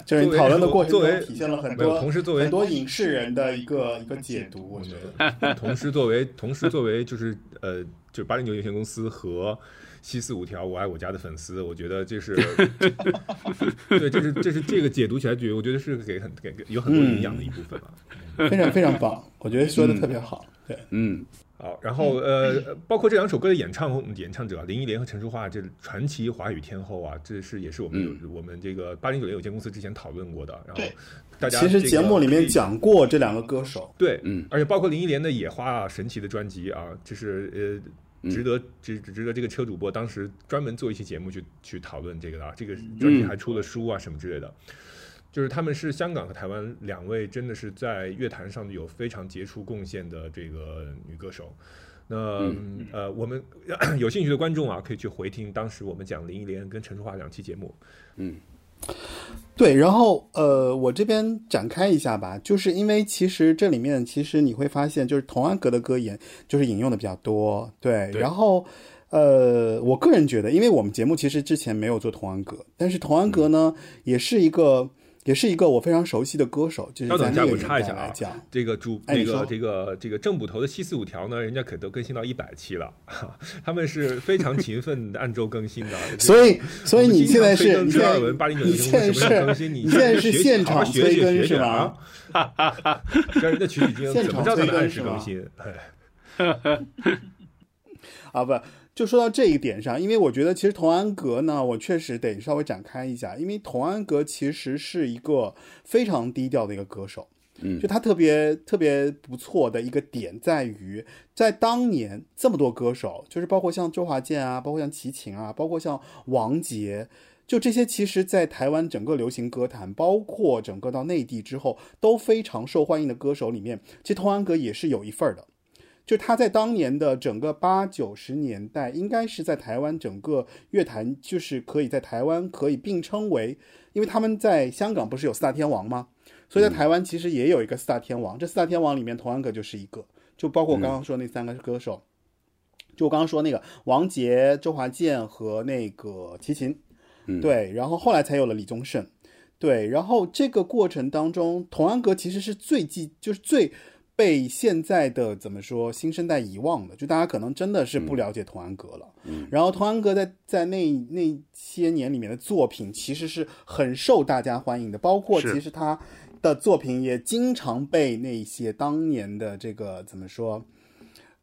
就是你讨论的过程作为中体现了很多，同时作为很多影视人的一个一个解读，我觉得。同时作为同时作为 就是呃，就是八零九有限公司和七四五条我爱我家的粉丝，我觉得这是 对，这是这是这个解读起来，觉得我觉得是给很给给有很多营养的一部分啊。非常非常棒，我觉得说的特别好。对，嗯，好，然后呃，包括这两首歌的演唱演唱者林忆莲和陈淑桦，这传奇华语天后啊，这是也是我们有、我们这个八零九零有限公司之前讨论过的。然后大家其实节目里面讲过这两个歌手，对，嗯，而且包括林忆莲的《野花》啊，神奇的专辑啊，就是呃，值得值值得这个车主播当时专门做一期节目去去讨论这个的啊，这个专辑还出了书啊什么之类的。就是他们是香港和台湾两位真的是在乐坛上有非常杰出贡献的这个女歌手。那、呃，我们 有兴趣的观众啊，可以去回听当时我们讲林忆莲跟陈淑桦两期节目。嗯对，然后呃，我这边展开一下吧，就是因为其实这里面其实你会发现，就是童安格的歌引就是引用的比较多，对，对然后呃，我个人觉得，因为我们节目其实之前没有做童安格，但是童安格呢，也是一个也是一个我非常熟悉的歌手，就是稍等一下，我在那个年插一下啊代来讲，，这个主那个这个这个正捕头的七四五条呢，人家可都更新到一百期了，他们是非常勤奋的按周更新的。所以所以你现在是你现在12文809你现在什么时候更是新你你现在是现场催学更是吗学啊？让人家取取经，怎么叫做催更按时更新？哎，啊，不，就说到这一点上，因为我觉得其实童安格呢，我确实得稍微展开一下，因为童安格其实是一个非常低调的一个歌手。嗯就他特别特别不错的一个点在于，在当年这么多歌手，就是包括像周华健啊，包括像齐秦啊，包括像王杰，就这些，其实，在台湾整个流行歌坛，包括整个到内地之后，都非常受欢迎的歌手里面，其实童安格也是有一份儿的。就他在当年的整个八九十年代，应该是在台湾整个乐坛，就是可以在台湾可以并称为，因为他们在香港不是有四大天王吗？所以在台湾其实也有一个四大天王，这四大天王里面，童安格就是一个，就包括我刚刚说那三个歌手，就我刚刚说那个王杰、周华健和那个齐秦，嗯。对，然后后来才有了李宗盛，对，然后这个过程当中，童安格其实是最记，就是最被现在的怎么说新生代遗忘的，就大家可能真的是不了解童安格了。嗯然后童安格在在那那些年里面的作品其实是很受大家欢迎的，包括其实他的作品也经常被那些当年的这个怎么说，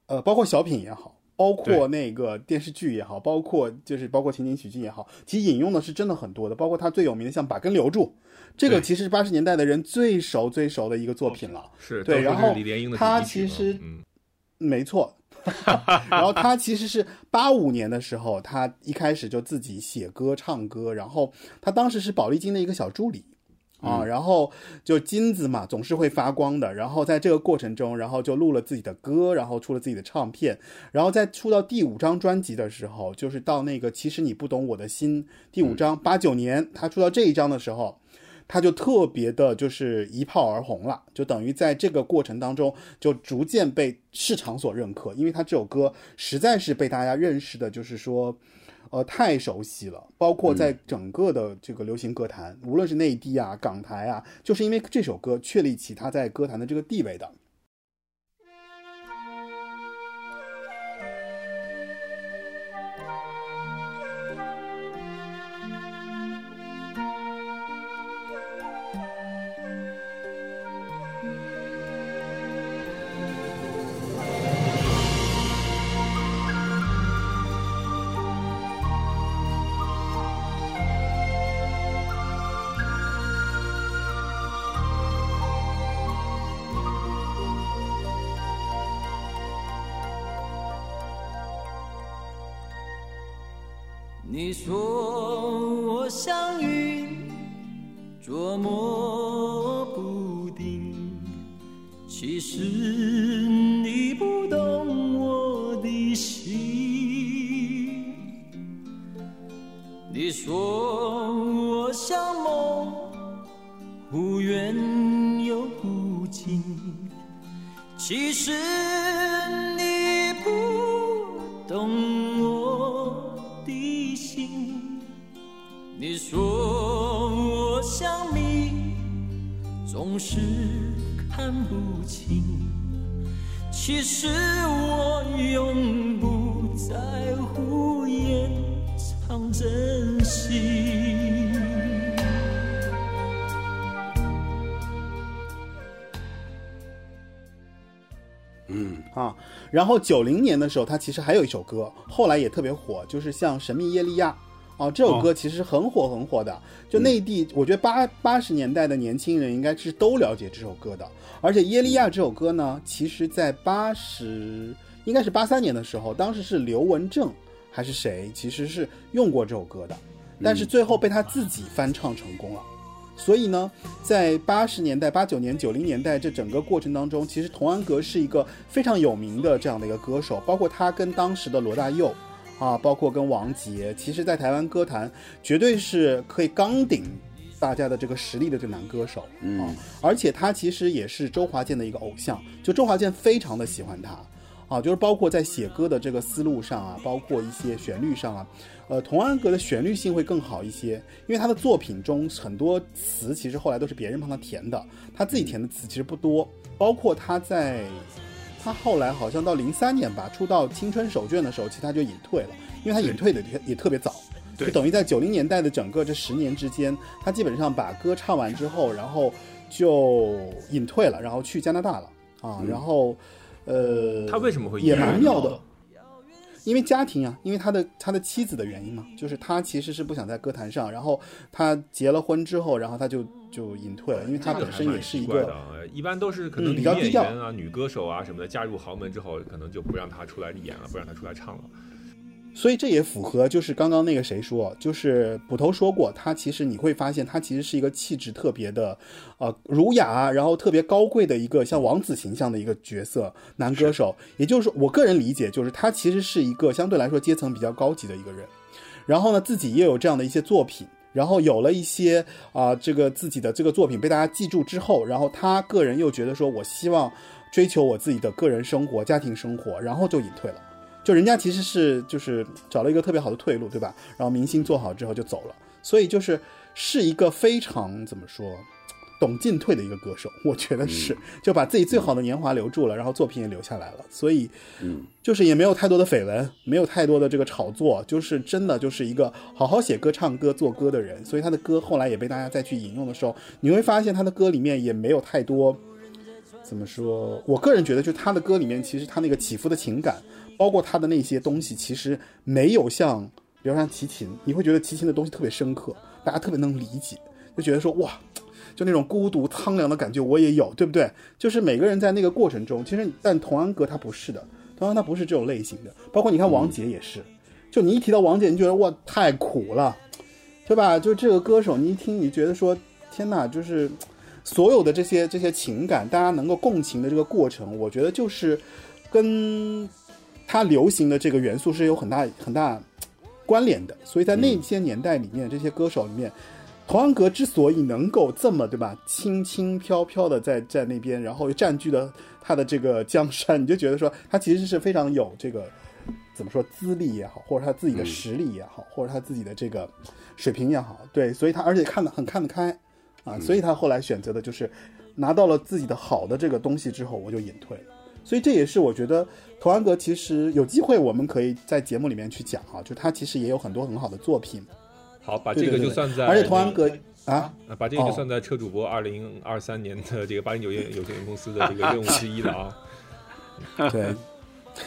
呃，包括小品也好。包括那个电视剧也好，包括就是包括情景喜剧也好，其实引用的是真的很多的。包括他最有名的像《把根留住》，这个其实是八十年代的人最熟最熟的一个作品了。是对，然后他其实嗯，没错，然后他其实是八五年的时候，他一开始就自己写歌唱歌，然后他当时是宝丽金的一个小助理。啊，然后就金子嘛，总是会发光的。然后在这个过程中，然后就录了自己的歌，然后出了自己的唱片。然后在出到第五张专辑的时候，就是到那个其实你不懂我的心第五张，八九年他出到这一张的时候，他就特别的，就是一炮而红了，就等于在这个过程当中，就逐渐被市场所认可，因为他这首歌实在是被大家认识的，就是说，呃，太熟悉了，包括在整个的这个流行歌坛，无论是内地啊、港台啊，就是因为这首歌确立起他在歌坛的这个地位的。你说我像云，捉摸不定，其实你不懂我的心。你说我像梦，忽远又忽近，其实看不清。其实我永不在乎掩藏真心。嗯，啊，然后九零年的时候，他其实还有一首歌，后来也特别火，就是像《神秘耶利亚》啊，这首歌其实很火很火的。就内地，我觉得八八十年代的年轻人应该是都了解这首歌的。而且《耶利亚》这首歌呢，其实在八十应该是八三年的时候，当时是刘文正还是谁，其实是用过这首歌的，但是最后被他自己翻唱成功了。所以呢，在八十年代、八九年、九零年代这整个过程当中，其实童安格是一个非常有名的这样的一个歌手，包括他跟当时的罗大佑，啊，包括跟王杰，其实在台湾歌坛绝对是可以刚顶大家的这个实力的这个男歌手啊，而且他其实也是周华健的一个偶像，就周华健非常的喜欢他。啊，就是包括在写歌的这个思路上啊，包括一些旋律上啊，呃，童安格的旋律性会更好一些，因为他的作品中很多词其实后来都是别人帮他填的，他自己填的词其实不多。包括他在，他后来好像到零三年吧出道《青春手卷》的时候，其实他就隐退了，因为他隐退的也也特别早，就等于在九零年代的整个这十年之间，他基本上把歌唱完之后，然后就隐退了，然后去加拿大了啊，然后。呃，他为什么会也蛮妙的？因为家庭啊，因为他的他的妻子的原因嘛，就是他其实是不想在歌坛上，然后他结了婚之后，然后他就就隐退了，因为他本身也是一个，一般都是可能比较低调啊，女歌手啊什么的，嫁入豪门之后，可能就不让他出来演了，不让他出来唱了。所以这也符合，就是刚刚那个谁说，就是捕头说过，他其实你会发现，他其实是一个气质特别的，呃，儒雅，然后特别高贵的一个像王子形象的一个角色男歌手。也就是说，我个人理解，就是他其实是一个相对来说阶层比较高级的一个人。然后呢，自己也有这样的一些作品，然后有了一些啊，这个自己的这个作品被大家记住之后，然后他个人又觉得说，我希望追求我自己的个人生活、家庭生活，然后就隐退了。就人家其实是就是找了一个特别好的退路，对吧？然后明星做好之后就走了，所以就是是一个非常怎么说，懂进退的一个歌手，我觉得是就把自己最好的年华留住了，然后作品也留下来了，所以，嗯，就是也没有太多的绯闻，没有太多的这个炒作，就是真的就是一个好好写歌、唱歌、做歌的人，所以他的歌后来也被大家再去引用的时候，你会发现他的歌里面也没有太多怎么说，我个人觉得就他的歌里面其实他那个起伏的情感。包括他的那些东西，其实没有像，比如像齐秦，你会觉得齐秦的东西特别深刻，大家特别能理解，就觉得说哇，就那种孤独苍凉的感觉我也有，对不对？就是每个人在那个过程中，其实但童安格他不是的，童安他不是这种类型的。包括你看王杰也是，就你一提到王杰，你觉得哇太苦了，对吧？就这个歌手，你一听你觉得说天哪，就是所有的这些这些情感，大家能够共情的这个过程，我觉得就是跟。它流行的这个元素是有很大很大关联的，所以在那些年代里面，这些歌手里面，童安格之所以能够这么对吧，轻轻飘飘的在在那边，然后又占据了他的这个江山，你就觉得说他其实是非常有这个怎么说资历也好，或者他自己的实力也好，或者他自己的这个水平也好，对，所以他而且看得很看得开啊，所以他后来选择的就是拿到了自己的好的这个东西之后，我就隐退了。所以这也是我觉得，童安格其实有机会，我们可以在节目里面去讲啊，就他其实也有很多很好的作品。好，把这个就算在，而且童安格啊，把这个就算在车主播二零二三年的这个八零九业有限公司的这个任务之一了啊。对，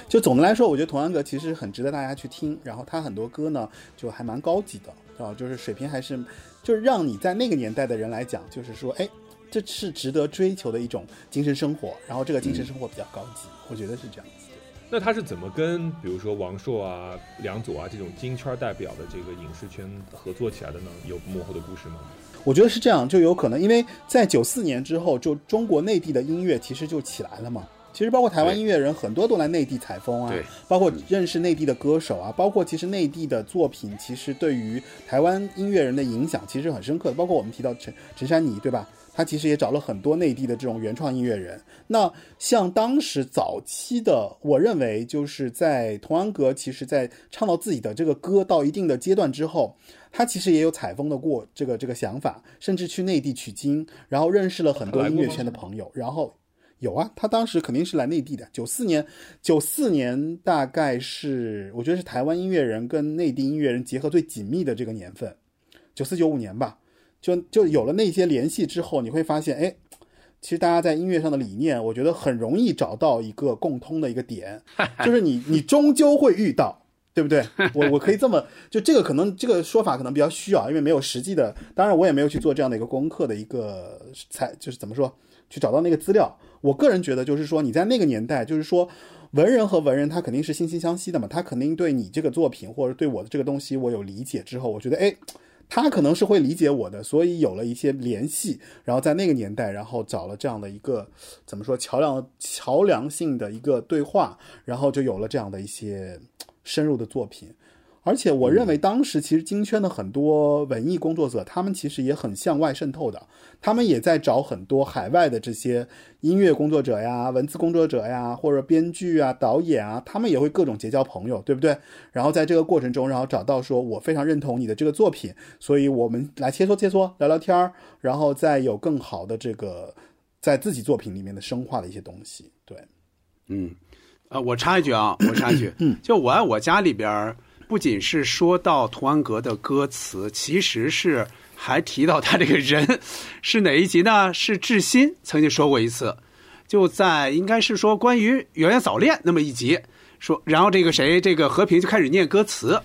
就总的来说，我觉得童安格其实很值得大家去听，然后他很多歌呢就还蛮高级的啊，就是水平还是，就是让你在那个年代的人来讲，就是说，哎。这是值得追求的一种精神生活，然后这个精神生活比较高级，我觉得是这样子的。那他是怎么跟比如说王朔啊、梁左啊这种金圈代表的这个影视圈合作起来的呢？有幕后的故事吗？我觉得是这样，就有可能，因为在九四年之后，就中国内地的音乐其实就起来了嘛。其实包括台湾音乐人很多都来内地采风啊，包括认识内地的歌手啊，包括其实内地的作品，其实对于台湾音乐人的影响其实很深刻的。包括我们提到陈陈珊妮，对吧？他其实也找了很多内地的这种原创音乐人。那像当时早期的，我认为就是在童安格，其实在唱到自己的这个歌到一定的阶段之后，他其实也有采风的过这个这个想法，甚至去内地取经，然后认识了很多音乐圈的朋友。然后有啊，他当时肯定是来内地的。九四年，九四年大概是我觉得是台湾音乐人跟内地音乐人结合最紧密的这个年份，九四九五年吧，就就有了那些联系之后，你会发现，哎，其实大家在音乐上的理念，我觉得很容易找到一个共通的一个点，就是你你终究会遇到。对不对？我我可以这么就这个可能这个说法可能比较虚啊，因为没有实际的，当然我也没有去做这样的一个功课的一个才就是怎么说去找到那个资料。我个人觉得就是说你在那个年代，就是说文人和文人他肯定是惺惺相惜的嘛，他肯定对你这个作品或者对我的这个东西我有理解之后，我觉得哎，他可能是会理解我的，所以有了一些联系，然后在那个年代，然后找了这样的一个怎么说桥梁桥梁性的一个对话，然后就有了这样的一些。深入的作品，而且我认为当时其实京圈的很多文艺工作者，他们其实也很向外渗透的，他们也在找很多海外的这些音乐工作者呀、文字工作者呀，或者编剧啊、导演啊，他们也会各种结交朋友，对不对？然后在这个过程中，然后找到说我非常认同你的这个作品，所以我们来切磋切磋，聊聊天儿，然后再有更好的这个在自己作品里面的深化的一些东西，对，嗯。呃，我插一句啊，我插一句，就我爱我家里边，不仅是说到童安格的歌词，其实是还提到他这个人，是哪一集呢？是志新曾经说过一次，就在应该是说关于圆圆早恋那么一集，说，然后这个谁，这个和平就开始念歌词。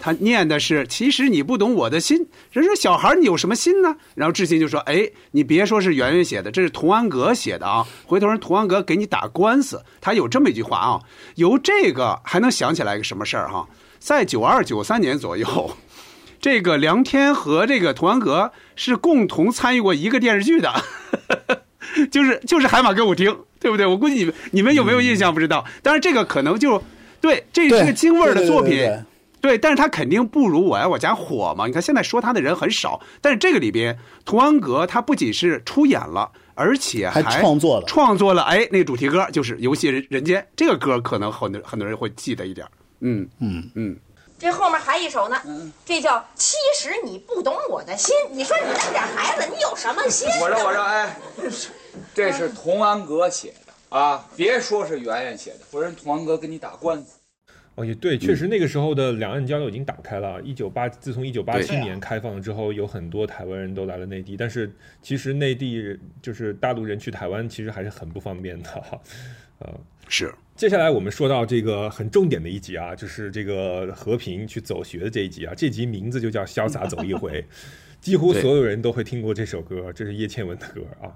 他念的是，其实你不懂我的心。人说小孩你有什么心呢？然后志新就说：“哎，你别说是圆圆写的，这是童安格写的啊。回头人童安格给你打官司，他有这么一句话啊。由这个还能想起来一个什么事儿哈？在九二九三年左右，这个梁天和这个童安格是共同参与过一个电视剧的，就是就是海马歌舞厅，对不对？我估计你们你们有没有印象不知道。但是这个可能就对，这是个京味儿的作品。”对，但是他肯定不如我爱我家火嘛。你看现在说他的人很少，但是这个里边，童安格他不仅是出演了，而且还创作了创作了。哎，那个主题歌就是《游戏人人间》这个歌，可能很多很多人会记得一点。嗯嗯嗯，这后面还一首呢，这叫“其实你不懂我的心”。你说你那点孩子，你有什么心？我说我说，哎，这是童安格写的啊，别说是圆圆写的，不然童安格跟你打官司。哦，也对，确实那个时候的两岸交流已经打开了。一九八，自从一九八七年开放了之后，有很多台湾人都来了内地。但是其实内地就是大陆人去台湾，其实还是很不方便的。呃，是。接下来我们说到这个很重点的一集啊，就是这个和平去走学的这一集啊。这集名字就叫《潇洒走一回》，几乎所有人都会听过这首歌，这是叶倩文的歌啊。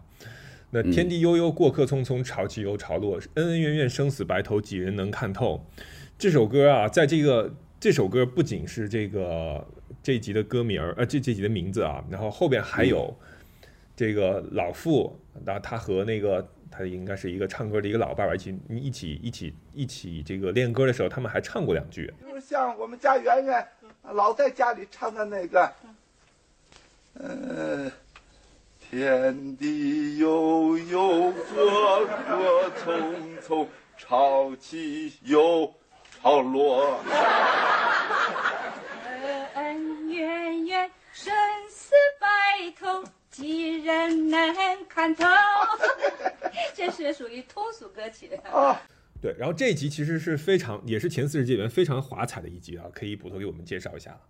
那天地悠悠，过客匆匆，潮起又潮落，恩恩怨怨，生死白头，几人能看透？这首歌啊，在这个这首歌不仅是这个这一集的歌名儿，呃，这这集的名字啊，然后后边还有这个老傅，那他和那个他应该是一个唱歌的一个老爸爸一起一起一起一起这个练歌的时候，他们还唱过两句。就是像我们家圆圆老在家里唱的那个，呃，天地悠悠，过客匆匆，潮起又。潮落。恩恩怨怨，生死白头，几人能看透？这是属于通俗歌曲啊。对，然后这一集其实是非常，也是前四十集里面非常华彩的一集啊，可以捕头给我们介绍一下。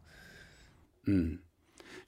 嗯。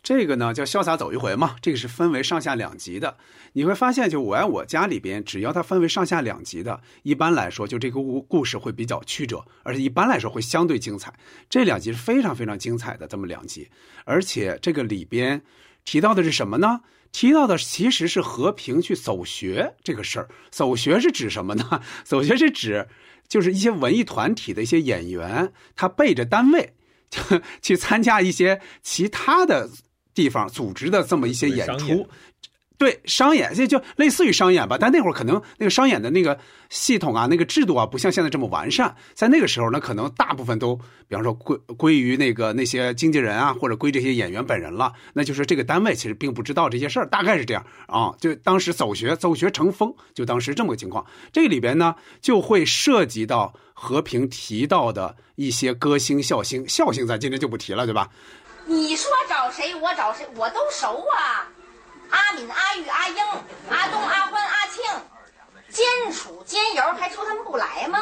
这个呢叫潇洒走一回嘛，这个是分为上下两集的。你会发现，就我爱我家里边，只要它分为上下两集的，一般来说，就这个故故事会比较曲折，而且一般来说会相对精彩。这两集是非常非常精彩的这么两集，而且这个里边提到的是什么呢？提到的其实是和平去走学这个事儿。走学是指什么呢？走学是指就是一些文艺团体的一些演员，他背着单位 去参加一些其他的。地方组织的这么一些演出，对商演，这就类似于商演吧。但那会儿可能那个商演的那个系统啊，那个制度啊，不像现在这么完善。在那个时候呢，可能大部分都，比方说归归于那个那些经纪人啊，或者归这些演员本人了。那就是这个单位其实并不知道这些事儿，大概是这样啊。就当时走学走学成风，就当时这么个情况。这里边呢，就会涉及到和平提到的一些歌星、笑星、笑星，咱今天就不提了，对吧？你说找谁，我找谁，我都熟啊。阿敏、阿玉、阿英、阿东、阿欢、阿庆，监属监油，还求他们不来吗？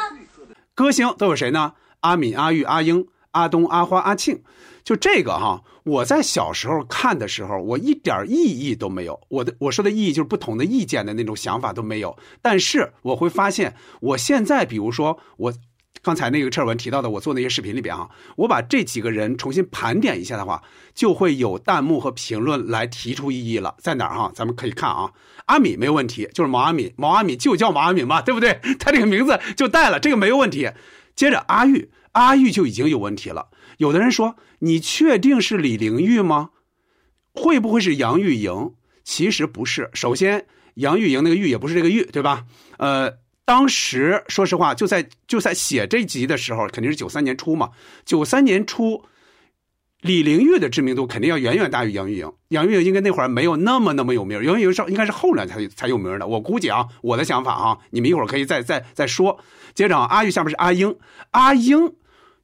歌星都有谁呢？阿敏、阿玉、阿英、阿东、阿花、阿庆，就这个哈，我在小时候看的时候，我一点意义都没有。我的我说的意义就是不同的意见的那种想法都没有。但是我会发现，我现在比如说我刚才那个车尔文提到的，我做那些视频里边啊，我把这几个人重新盘点一下的话，就会有弹幕和评论来提出异议了。在哪儿哈？咱们可以看啊，阿敏没有问题，就是毛阿敏，毛阿敏就叫毛阿敏嘛，对不对？他这个名字就带了，这个没有问题。接着阿玉，阿玉就已经有问题了。有的人说：“你确定是李玲玉吗？会不会是杨钰莹？”其实不是。首先，杨钰莹那个玉也不是这个玉，对吧？呃，当时说实话，就在就在写这集的时候，肯定是九三年初嘛。九三年初，李玲玉的知名度肯定要远远大于杨钰莹。杨钰莹应该那会儿没有那么那么有名，杨钰莹是应该是后来才才有名的。我估计啊，我的想法啊，你们一会儿可以再再再说。接着啊，阿玉下面是阿英，阿英，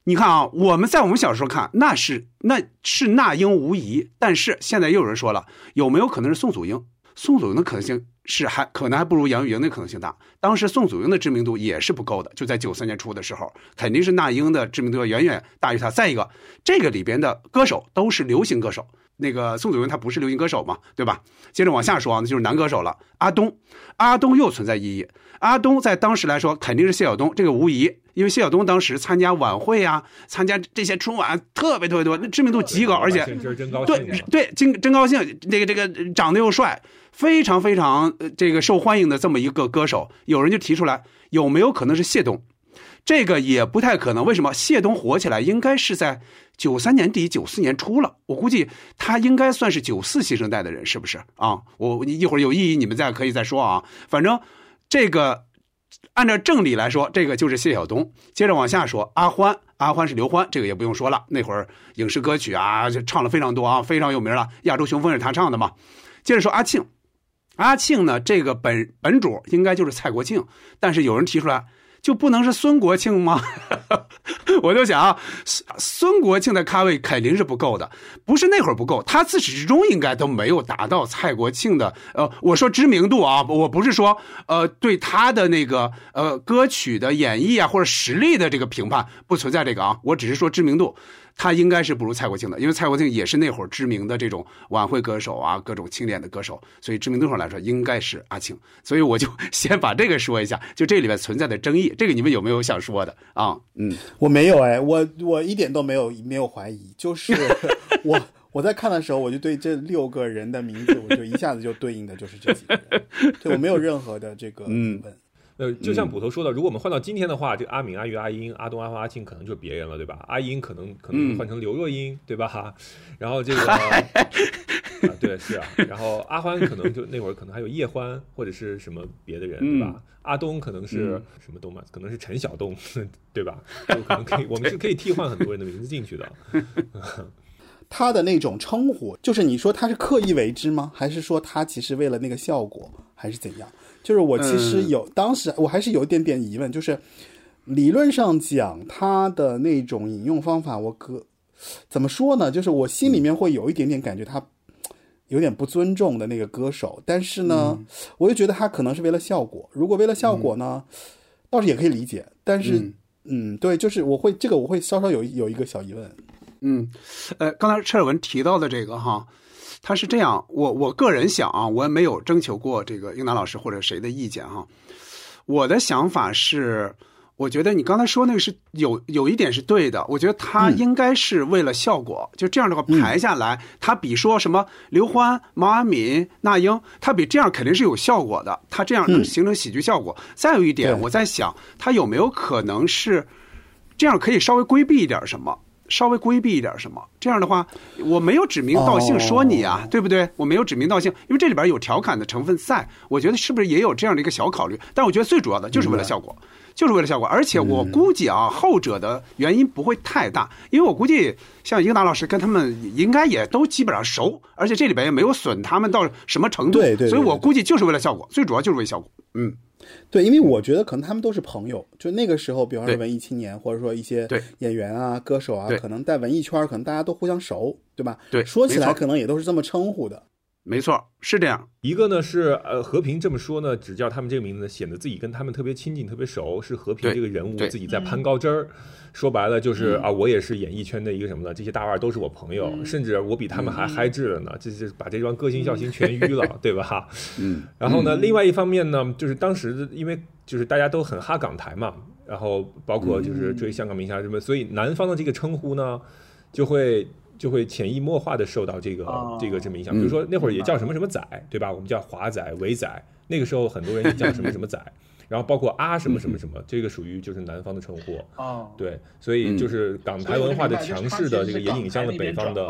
你看啊，我们在我们小时候看，那是那是那英无疑。但是现在又有人说了，有没有可能是宋祖英？宋祖英的可能性是还可能还不如杨钰莹的可能性大。当时宋祖英的知名度也是不够的，就在九三年初的时候，肯定是那英的知名度要远远大于他。再一个，这个里边的歌手都是流行歌手，那个宋祖英他不是流行歌手嘛，对吧？接着往下说啊，那就是男歌手了。阿东，阿东又存在异议。阿东在当时来说肯定是谢晓东，这个无疑，因为谢晓东当时参加晚会啊，参加这些春晚特别特别多，那知名度极高，而且对对，真真高兴，这个这个长得又帅，非常非常这个受欢迎的这么一个歌手，有人就提出来，有没有可能是谢东？这个也不太可能，为什么？谢东火起来应该是在九三年底、九四年初了，我估计他应该算是九四新生代的人，是不是啊？我一会儿有异议，你们再可以再说啊，反正。这个按照正理来说，这个就是谢晓东。接着往下说，阿欢，阿欢是刘欢，这个也不用说了。那会儿影视歌曲啊，就唱了非常多啊，非常有名了。亚洲雄风是他唱的嘛。接着说阿庆，阿庆呢，这个本本主应该就是蔡国庆，但是有人提出来。就不能是孙国庆吗？我就想啊，孙国庆的咖位肯定是不够的，不是那会儿不够，他自始至终应该都没有达到蔡国庆的。呃，我说知名度啊，我不是说呃对他的那个呃歌曲的演绎啊或者实力的这个评判不存在这个啊，我只是说知名度。他应该是不如蔡国庆的，因为蔡国庆也是那会儿知名的这种晚会歌手啊，各种清廉的歌手，所以知名度上来说应该是阿庆。所以我就先把这个说一下，就这里面存在的争议，这个你们有没有想说的啊？嗯，我没有哎，我我一点都没有没有怀疑，就是我我在看的时候，我就对这六个人的名字，我就一下子就对应的就是这几个人，对我没有任何的这个疑问。呃，就像捕头说的，如果我们换到今天的话，这个阿敏、阿玉、阿英、阿东、阿花、阿庆可能就是别人了，对吧？阿英可能可能换成刘若英，对吧？然后这个，啊，对，是啊。然后阿欢可能就那会儿可能还有叶欢或者是什么别的人，对吧？阿东可能是什么东嘛？可能是陈晓东，对吧？就可能可以，我们是可以替换很多人的名字进去的。他的那种称呼，就是你说他是刻意为之吗？还是说他其实为了那个效果，还是怎样？就是我其实有，当时我还是有一点点疑问，就是理论上讲，他的那种引用方法，我可怎么说呢？就是我心里面会有一点点感觉，他有点不尊重的那个歌手。但是呢，我又觉得他可能是为了效果。如果为了效果呢，倒是也可以理解。但是，嗯，对，就是我会这个我会稍稍有有一个小疑问。嗯，呃，刚才车尔文提到的这个哈。他是这样，我我个人想啊，我也没有征求过这个英达老师或者谁的意见哈。我的想法是，我觉得你刚才说那个是有有一点是对的。我觉得他应该是为了效果，就这样的话排下来，他比说什么刘欢、毛阿敏、那英，他比这样肯定是有效果的。他这样能形成喜剧效果。再有一点，我在想，他有没有可能是这样可以稍微规避一点什么？稍微规避一点什么，这样的话，我没有指名道姓说你啊，对不对？我没有指名道姓，因为这里边有调侃的成分在，我觉得是不是也有这样的一个小考虑？但我觉得最主要的就是为了效果，就是为了效果。而且我估计啊，后者的原因不会太大，因为我估计像英达老师跟他们应该也都基本上熟，而且这里边也没有损他们到什么程度，对对，所以我估计就是为了效果，最主要就是为效果，嗯。对，因为我觉得可能他们都是朋友，就那个时候，比方说文艺青年，或者说一些演员啊、歌手啊，可能在文艺圈可能大家都互相熟，对吧？对，说起来可能也都是这么称呼的。没错，是这样。一个呢是呃和平这么说呢，只叫他们这个名字呢，显得自己跟他们特别亲近、特别熟，是和平这个人物自己在攀高枝儿。说白了就是、嗯啊，我也是演艺圈的一个什么呢？这些大腕儿都是我朋友，甚至我比他们还嗨智了呢。这是把这帮歌星笑星全淤了，对吧？嗯，然后呢，另外一方面呢，就是当时因为就是大家都很哈港台嘛，然后包括就是追香港明星啊什么，所以南方的这个称呼呢，就会就会潜移默化的受到这个、哦这个这么影响。比如说那会儿也叫什么什么仔，对吧？我们叫华仔、伟仔，那个时候很多人也叫什么什么仔，然后包括啊什么什么什么，这个属于就是南方的称呼。哦，对，所以就是港台文化的强势的这个也影响了北方的，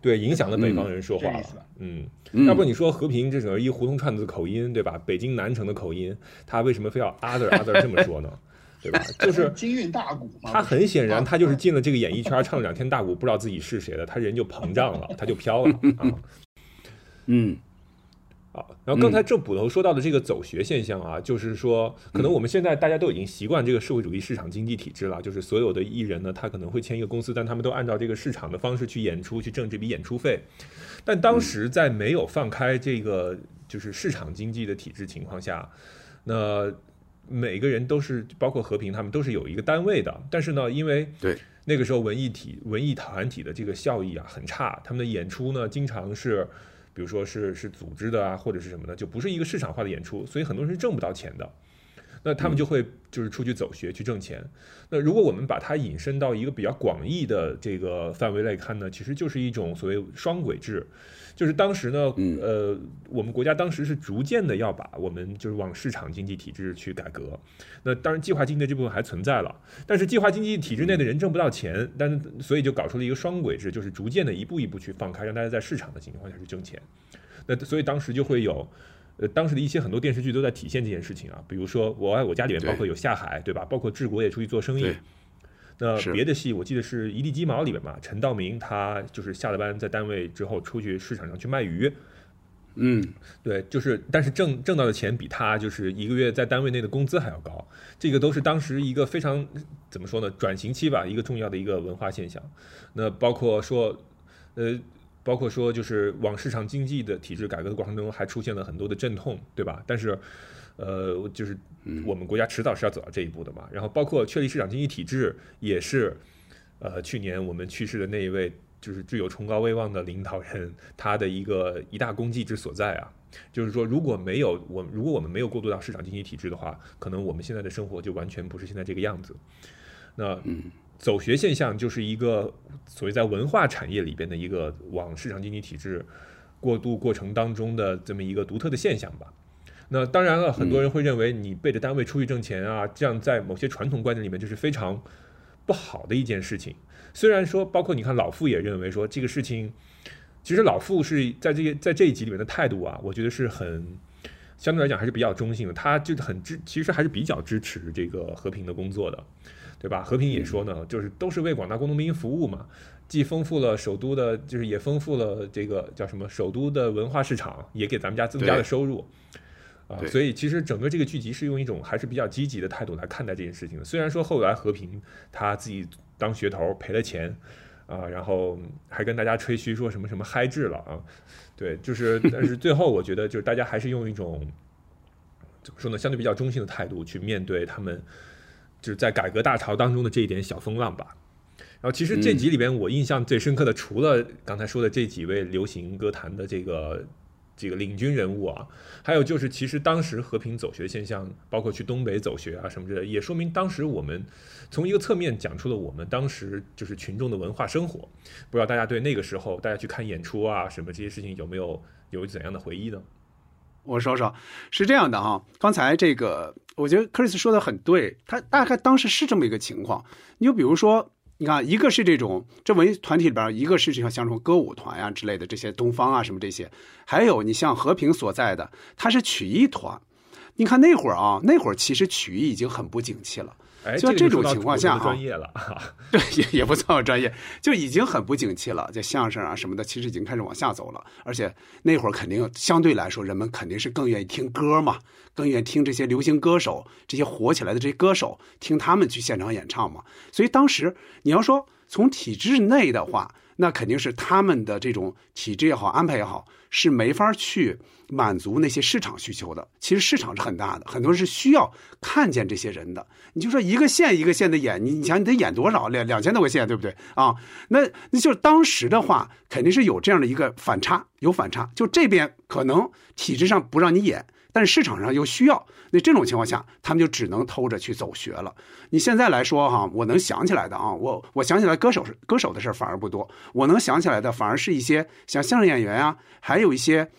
对，影响了北方人说话了。嗯，嗯要不你说和平这种一胡同串子口音，对吧？北京南城的口音，他为什么非要 other other 这么说呢？对吧？就是京韵大鼓嘛。他很显然，他就是进了这个演艺圈，唱了两天大鼓，不知道自己是谁的，他人就膨胀了，他就飘了 啊。嗯，啊，然后刚才郑捕头说到的这个走学现象啊，就是说，可能我们现在大家都已经习惯这个社会主义市场经济体制了，就是所有的艺人呢，他可能会签一个公司，但他们都按照这个市场的方式去演出，去挣这笔演出费。但当时在没有放开这个就是市场经济的体制情况下，那每个人都是包括和平他们都是有一个单位的，但是呢，因为对那个时候文艺体文艺团体的这个效益啊很差，他们的演出呢经常是。比如说是是组织的啊，或者是什么的，就不是一个市场化的演出，所以很多人是挣不到钱的。那他们就会就是出去走学去挣钱。那如果我们把它引申到一个比较广义的这个范围来看呢，其实就是一种所谓双轨制，就是当时呢，呃，我们国家当时是逐渐的要把我们就是往市场经济体制去改革。那当然，计划经济的这部分还存在了，但是计划经济体制内的人挣不到钱，但是所以就搞出了一个双轨制，就是逐渐的一步一步去放开，让大家在市场的情况下去挣钱。那所以当时就会有。呃，当时的一些很多电视剧都在体现这件事情啊，比如说《我爱我家》里面包括有下海，对吧？包括治国也出去做生意。那别的戏我记得是《一地鸡毛》里面嘛，陈道明他就是下了班在单位之后出去市场上去卖鱼。嗯，对，就是但是挣挣到的钱比他就是一个月在单位内的工资还要高，这个都是当时一个非常怎么说呢，转型期吧，一个重要的一个文化现象。那包括说，呃。包括说，就是往市场经济的体制改革的过程中，还出现了很多的阵痛，对吧？但是，呃，就是我们国家迟早是要走到这一步的嘛。然后，包括确立市场经济体制，也是，呃，去年我们去世的那一位，就是具有崇高威望的领导人，他的一个一大功绩之所在啊。就是说，如果没有我，如果我们没有过渡到市场经济体制的话，可能我们现在的生活就完全不是现在这个样子。那，嗯。走学现象就是一个所谓在文化产业里边的一个往市场经济体制过渡过程当中的这么一个独特的现象吧。那当然了，很多人会认为你背着单位出去挣钱啊，这样在某些传统观念里面就是非常不好的一件事情。虽然说，包括你看老傅也认为说这个事情，其实老傅是在这个在这一集里面的态度啊，我觉得是很相对来讲还是比较中性的。他就是很支，其实还是比较支持这个和平的工作的。对吧？和平也说呢，就是都是为广大工农兵服务嘛，既丰富了首都的，就是也丰富了这个叫什么首都的文化市场，也给咱们家增加了收入啊。所以其实整个这个剧集是用一种还是比较积极的态度来看待这件事情的。虽然说后来和平他自己当噱头赔了钱啊，然后还跟大家吹嘘说什么什么嗨制了啊，对，就是 但是最后我觉得就是大家还是用一种怎么说呢，相对比较中性的态度去面对他们。就是在改革大潮当中的这一点小风浪吧。然后，其实这集里边我印象最深刻的，除了刚才说的这几位流行歌坛的这个这个领军人物啊，还有就是，其实当时和平走学现象，包括去东北走学啊什么之类的，也说明当时我们从一个侧面讲出了我们当时就是群众的文化生活。不知道大家对那个时候大家去看演出啊什么这些事情有没有有怎样的回忆呢？我说说，是这样的哈，刚才这个，我觉得克里斯说的很对，他大概当时是这么一个情况。你就比如说，你看，一个是这种这文艺团体里边，一个是像像什么歌舞团呀、啊、之类的这些东方啊什么这些，还有你像和平所在的，它是曲艺团。你看那会儿啊，那会儿其实曲艺已经很不景气了。哎，就这种情况下啊，专业了，对，也也不算专业，就已经很不景气了。这相声啊什么的，其实已经开始往下走了。而且那会儿肯定相对来说，人们肯定是更愿意听歌嘛，更愿意听这些流行歌手，这些火起来的这些歌手，听他们去现场演唱嘛。所以当时你要说从体制内的话，那肯定是他们的这种体制也好，安排也好，是没法去满足那些市场需求的。其实市场是很大的，很多人是需要看见这些人的。你就说一个县一个县的演，你你想你得演多少两两千多个县，对不对啊？那那就是当时的话，肯定是有这样的一个反差，有反差。就这边可能体制上不让你演，但是市场上又需要。那这种情况下，他们就只能偷着去走学了。你现在来说哈，我能想起来的啊，我我想起来歌手歌手的事反而不多，我能想起来的反而是一些像相声演员啊，还有一些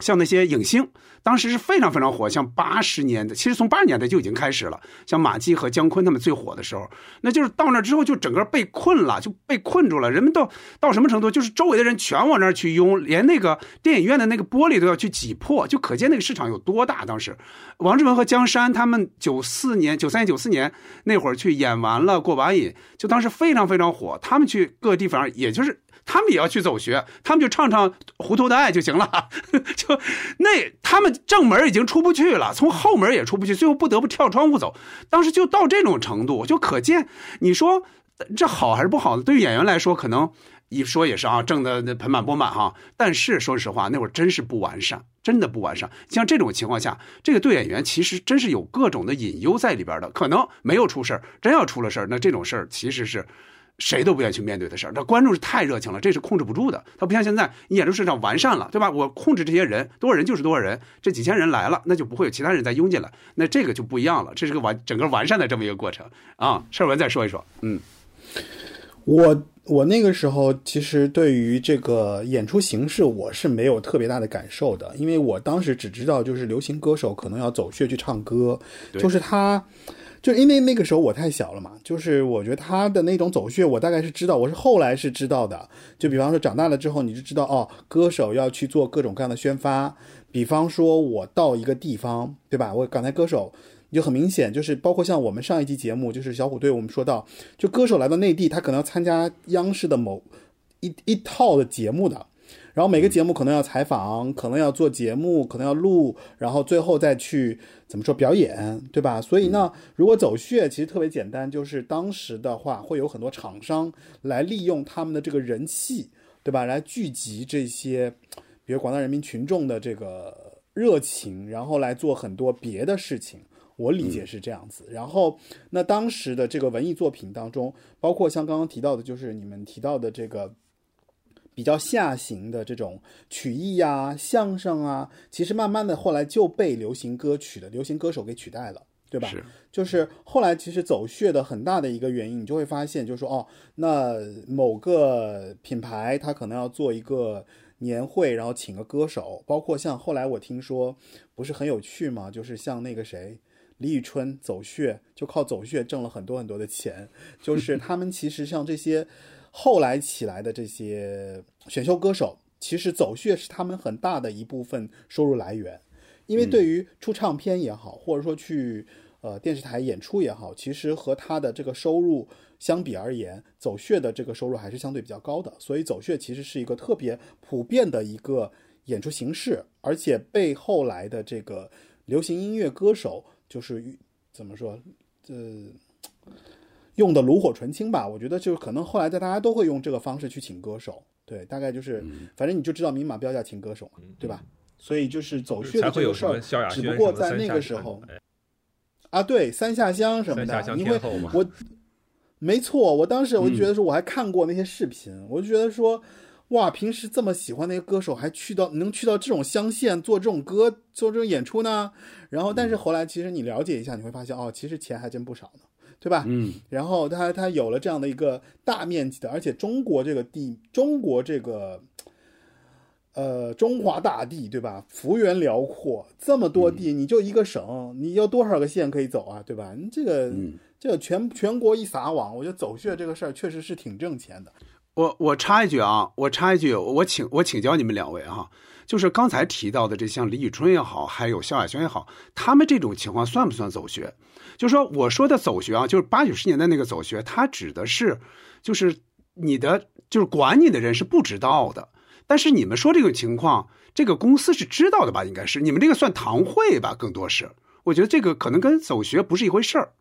像那些影星。当时是非常非常火，像八十年代，其实从八十年代就已经开始了。像马季和姜昆他们最火的时候，那就是到那之后就整个被困了，就被困住了。人们到到什么程度？就是周围的人全往那儿去拥，连那个电影院的那个玻璃都要去挤破，就可见那个市场有多大。当时，王志文和江山他们九四年、九三年、九四年那会儿去演完了《过把瘾》，就当时非常非常火。他们去各个地方，也就是。他们也要去走学，他们就唱唱《糊涂的爱》就行了，就那他们正门已经出不去了，从后门也出不去，最后不得不跳窗户走。当时就到这种程度，就可见你说这好还是不好呢？对于演员来说，可能一说也是啊，挣的盆满钵满哈。但是说实话，那会儿真是不完善，真的不完善。像这种情况下，这个对演员其实真是有各种的隐忧在里边的。可能没有出事真要出了事那这种事儿其实是。谁都不愿意去面对的事儿，这观众是太热情了，这是控制不住的。他不像现在，你演出市场完善了，对吧？我控制这些人，多少人就是多少人，这几千人来了，那就不会有其他人再拥进来，那这个就不一样了。这是个完整个完善的这么一个过程啊。事儿文再说一说，嗯，我我那个时候其实对于这个演出形式我是没有特别大的感受的，因为我当时只知道就是流行歌手可能要走穴去唱歌，就是他。就因为那个时候我太小了嘛，就是我觉得他的那种走穴，我大概是知道，我是后来是知道的。就比方说长大了之后，你就知道哦，歌手要去做各种各样的宣发。比方说我到一个地方，对吧？我刚才歌手就很明显，就是包括像我们上一期节目，就是小虎队，我们说到，就歌手来到内地，他可能要参加央视的某一一套的节目的。然后每个节目可能要采访，可能要做节目，可能要录，然后最后再去怎么说表演，对吧？所以呢，如果走穴其实特别简单，就是当时的话会有很多厂商来利用他们的这个人气，对吧？来聚集这些，比如广大人民群众的这个热情，然后来做很多别的事情。我理解是这样子。然后那当时的这个文艺作品当中，包括像刚刚提到的，就是你们提到的这个。比较下行的这种曲艺呀、相声啊，其实慢慢的后来就被流行歌曲的流行歌手给取代了，对吧？是。就是后来其实走穴的很大的一个原因，你就会发现，就是说哦，那某个品牌它可能要做一个年会，然后请个歌手，包括像后来我听说不是很有趣嘛？就是像那个谁，李宇春走穴，就靠走穴挣了很多很多的钱，就是他们其实像这些。后来起来的这些选秀歌手，其实走穴是他们很大的一部分收入来源，因为对于出唱片也好，或者说去呃电视台演出也好，其实和他的这个收入相比而言，走穴的这个收入还是相对比较高的。所以走穴其实是一个特别普遍的一个演出形式，而且被后来的这个流行音乐歌手就是怎么说，呃。用的炉火纯青吧，我觉得就是可能后来在大家都会用这个方式去请歌手，对，大概就是，反正你就知道明码标价请歌手嘛，对吧？所以就是走穴的这个事儿，只不过在那个时候，啊，对，三下乡什么的，你会我，没错，我当时我就觉得说，我还看过那些视频，我就觉得说，哇，平时这么喜欢那个歌手，还去到能去到这种乡县做这种歌做这种演出呢？然后，但是后来其实你了解一下，你会发现，哦，其实钱还真不少呢。对吧？嗯，然后他他有了这样的一个大面积的，而且中国这个地，中国这个，呃，中华大地，对吧？幅员辽阔，这么多地，你就一个省，你要多少个县可以走啊？对吧？你这个这个全全国一撒网，我觉得走穴这个事儿确实是挺挣钱的。我我插一句啊，我插一句，我请我请教你们两位哈，就是刚才提到的这像李宇春也好，还有萧亚轩也好，他们这种情况算不算走穴？就是说，我说的走学啊，就是八九十年代那个走学，它指的是，就是你的，就是管你的人是不知道的。但是你们说这个情况，这个公司是知道的吧？应该是你们这个算堂会吧？更多是，我觉得这个可能跟走学不是一回事儿。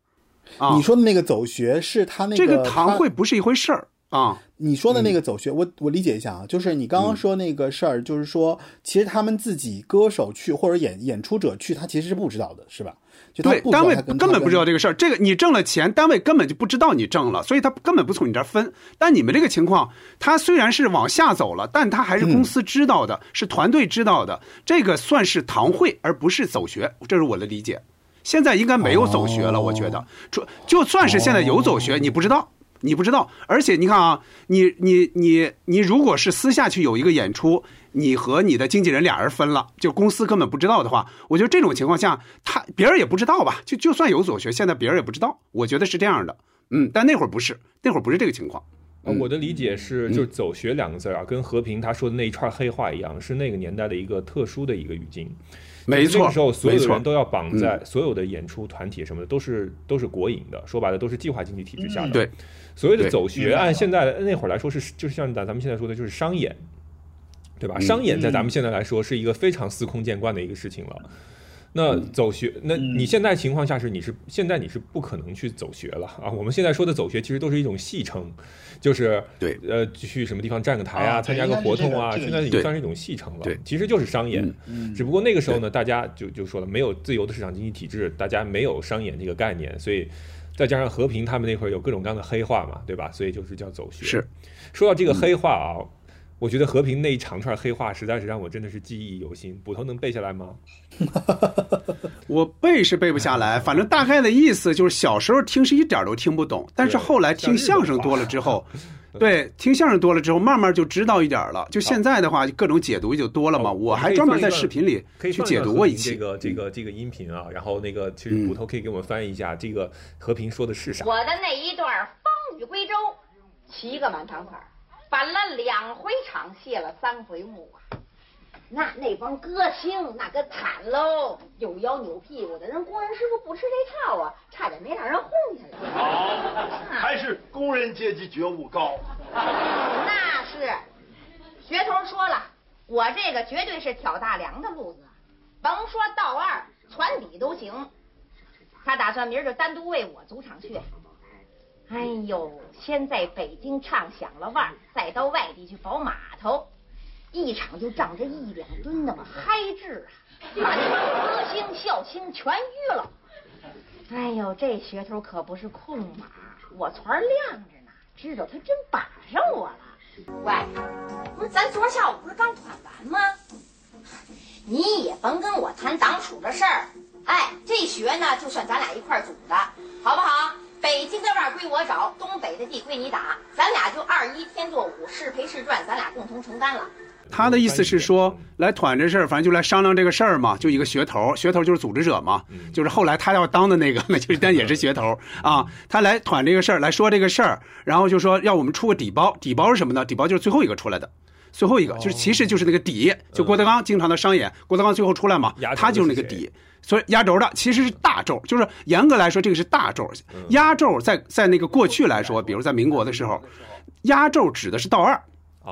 你说的那个走学是他那个这个堂会不是一回事儿啊，你说的那个走学，我我理解一下啊，就是你刚刚说那个事儿，就是说，其实他们自己歌手去或者演演出者去，他其实是不知道的，是吧？就对，单位根本不知道这。这个事儿。这个你挣了钱，单位根本就不知道你挣了，所以他根本不从你这儿分。但你们这个情况，他虽然是往下走了，但他还是公司知道的，是团队知道的，这个算是堂会，而不是走学，这是我的理解。现在应该没有走学了，我觉得，就就算是现在有走学，你不知道。你不知道，而且你看啊，你你你你，如果是私下去有一个演出，你和你的经纪人俩人分了，就公司根本不知道的话，我觉得这种情况下，他别人也不知道吧？就就算有走学，现在别人也不知道，我觉得是这样的。嗯，但那会儿不是，那会儿不是这个情况。呃我的理解是，就是“走学”两个字啊，跟和平他说的那一串黑话一样，是那个年代的一个特殊的一个语境。没错那个时候所有的人都要绑在所有的演出团体什么的，都是都是国营的，说白了都是计划经济体制下的。对，所谓的走学，按现在那会儿来说是，就是像咱咱们现在说的，就是商演，对吧？商演在咱们现在来说是一个非常司空见惯的一个事情了。那走学，那你现在情况下是你是现在你是不可能去走学了啊。我们现在说的走学其实都是一种戏称，就是对呃去什么地方站个台啊，啊参加个活动啊，现在已经算是一种戏称了。对其实就是商演。嗯只不过那个时候呢，大家就就说了，没有自由的市场经济体制，大家没有商演这个概念，所以再加上和平他们那会儿有各种各样的黑话嘛，对吧？所以就是叫走学。是说到这个黑话啊，我觉得和平那一长串黑话实在是让我真的是记忆犹新。捕头能背下来吗？我背是背不下来，反正大概的意思就是小时候听是一点儿都听不懂，但是后来听相声多了之后，对，听相声多了之后，慢慢就知道一点儿了。就现在的话，各种解读就多了嘛。好我还专门在视频里可以去解读过一期。这个这个这个音频啊，然后那个其实捕头可以给我们翻译一下，这个和平说的是啥？我的那一段风雨归舟，七个满堂彩儿，翻了两回场，谢了三回幕啊！那那帮歌星那个惨喽，扭腰扭屁股的，人工人师傅不吃这套啊，差点没让人轰下来。好，还是工人阶级觉悟高。那是，学头说了，我这个绝对是挑大梁的路子，甭说道二，传底都行。他打算明儿就单独为我组场去。哎呦，先在北京唱响了腕，再到外地去跑码头，一场就仗着一两吨那么嗨制啊，把那帮歌星笑星全淤了。哎呦，这噱头可不是空马，我船亮着呢，知道他真把上我了。喂，不是咱昨下午不是刚团完吗？你也甭跟我谈党处的事儿。哎，这学呢，就算咱俩一块组的，好不好？北京的腕儿归我找，东北的地归你打，咱俩就二一天作五，是赔是赚，咱俩共同承担了。他的意思是说，来团这事儿，反正就来商量这个事儿嘛，就一个噱头，噱头就是组织者嘛，就是后来他要当的那个，那就但也是噱头啊。他来团这个事儿，来说这个事儿，然后就说要我们出个底包，底包是什么呢？底包就是最后一个出来的。最后一个就是，其实就是那个底，就郭德纲经常的商演，郭德纲最后出来嘛他就是那个底，所以压轴的其实是大轴，就是严格来说这个是大轴，压轴在在那个过去来说，比如在民国的时候，压轴指的是道二。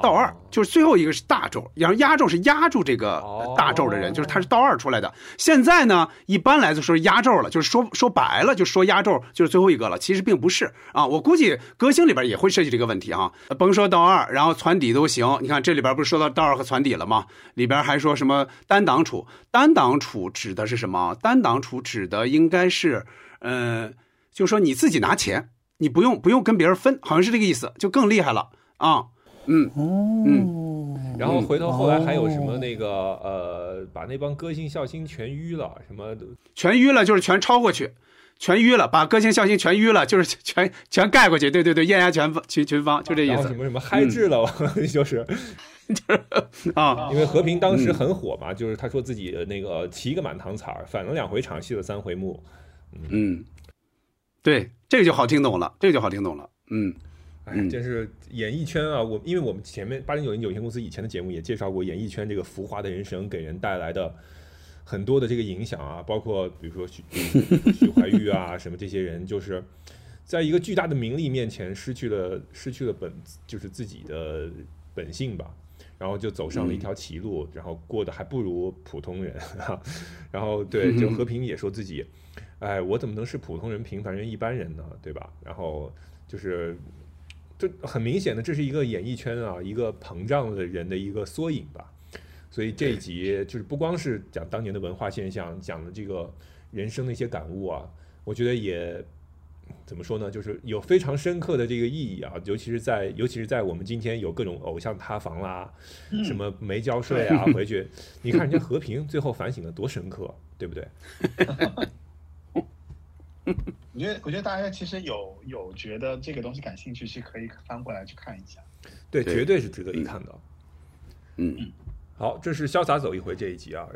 道二就是最后一个是大咒，然后压咒是压住这个呃大咒的人，就是他是道二出来的。现在呢，一般来说压咒了，就是说说白了，就说压咒就是最后一个了。其实并不是啊，我估计歌星里边也会涉及这个问题啊。甭说道二，然后传底都行。你看这里边不是说到道二和传底了吗？里边还说什么单档处？单档处指的是什么？单档处指的应该是，呃，就说你自己拿钱，你不用不用跟别人分，好像是这个意思，就更厉害了啊。嗯嗯嗯，然后回头后来还有什么那个呃，把那帮歌星笑星全淤了，什么全淤了就是全超过去，全淤了，把歌星笑星全淤了，就是全全盖过去。对对对，艳压全群群芳，就这意思。然后什么什么嗨制了，就是就 是啊，因为和平当时很火嘛，就是他说自己那个七个满堂彩儿，反了两回场，戏了三回幕。嗯，对，这个就好听懂了，这个就好听懂了。嗯。哎，真是演艺圈啊！我因为我们前面八零九零有限公司以前的节目也介绍过演艺圈这个浮华的人生给人带来的很多的这个影响啊，包括比如说许 许怀玉啊什么这些人，就是在一个巨大的名利面前失去了失去了本就是自己的本性吧，然后就走上了一条歧路，然后过得还不如普通人，然后 对，就和平也说自己，哎，我怎么能是普通人、平凡人、一般人呢？对吧？然后就是。这很明显的，这是一个演艺圈啊，一个膨胀的人的一个缩影吧。所以这一集就是不光是讲当年的文化现象，讲的这个人生的一些感悟啊，我觉得也怎么说呢，就是有非常深刻的这个意义啊，尤其是在尤其是在我们今天有各种偶像塌房啦，什么没交税啊，回去你看人家和平最后反省的多深刻，对不对？我觉得，我觉得大家其实有有觉得这个东西感兴趣，是可以翻过来去看一下。对，对绝对是值得一看的。嗯，好，这是潇洒走一回这一集啊。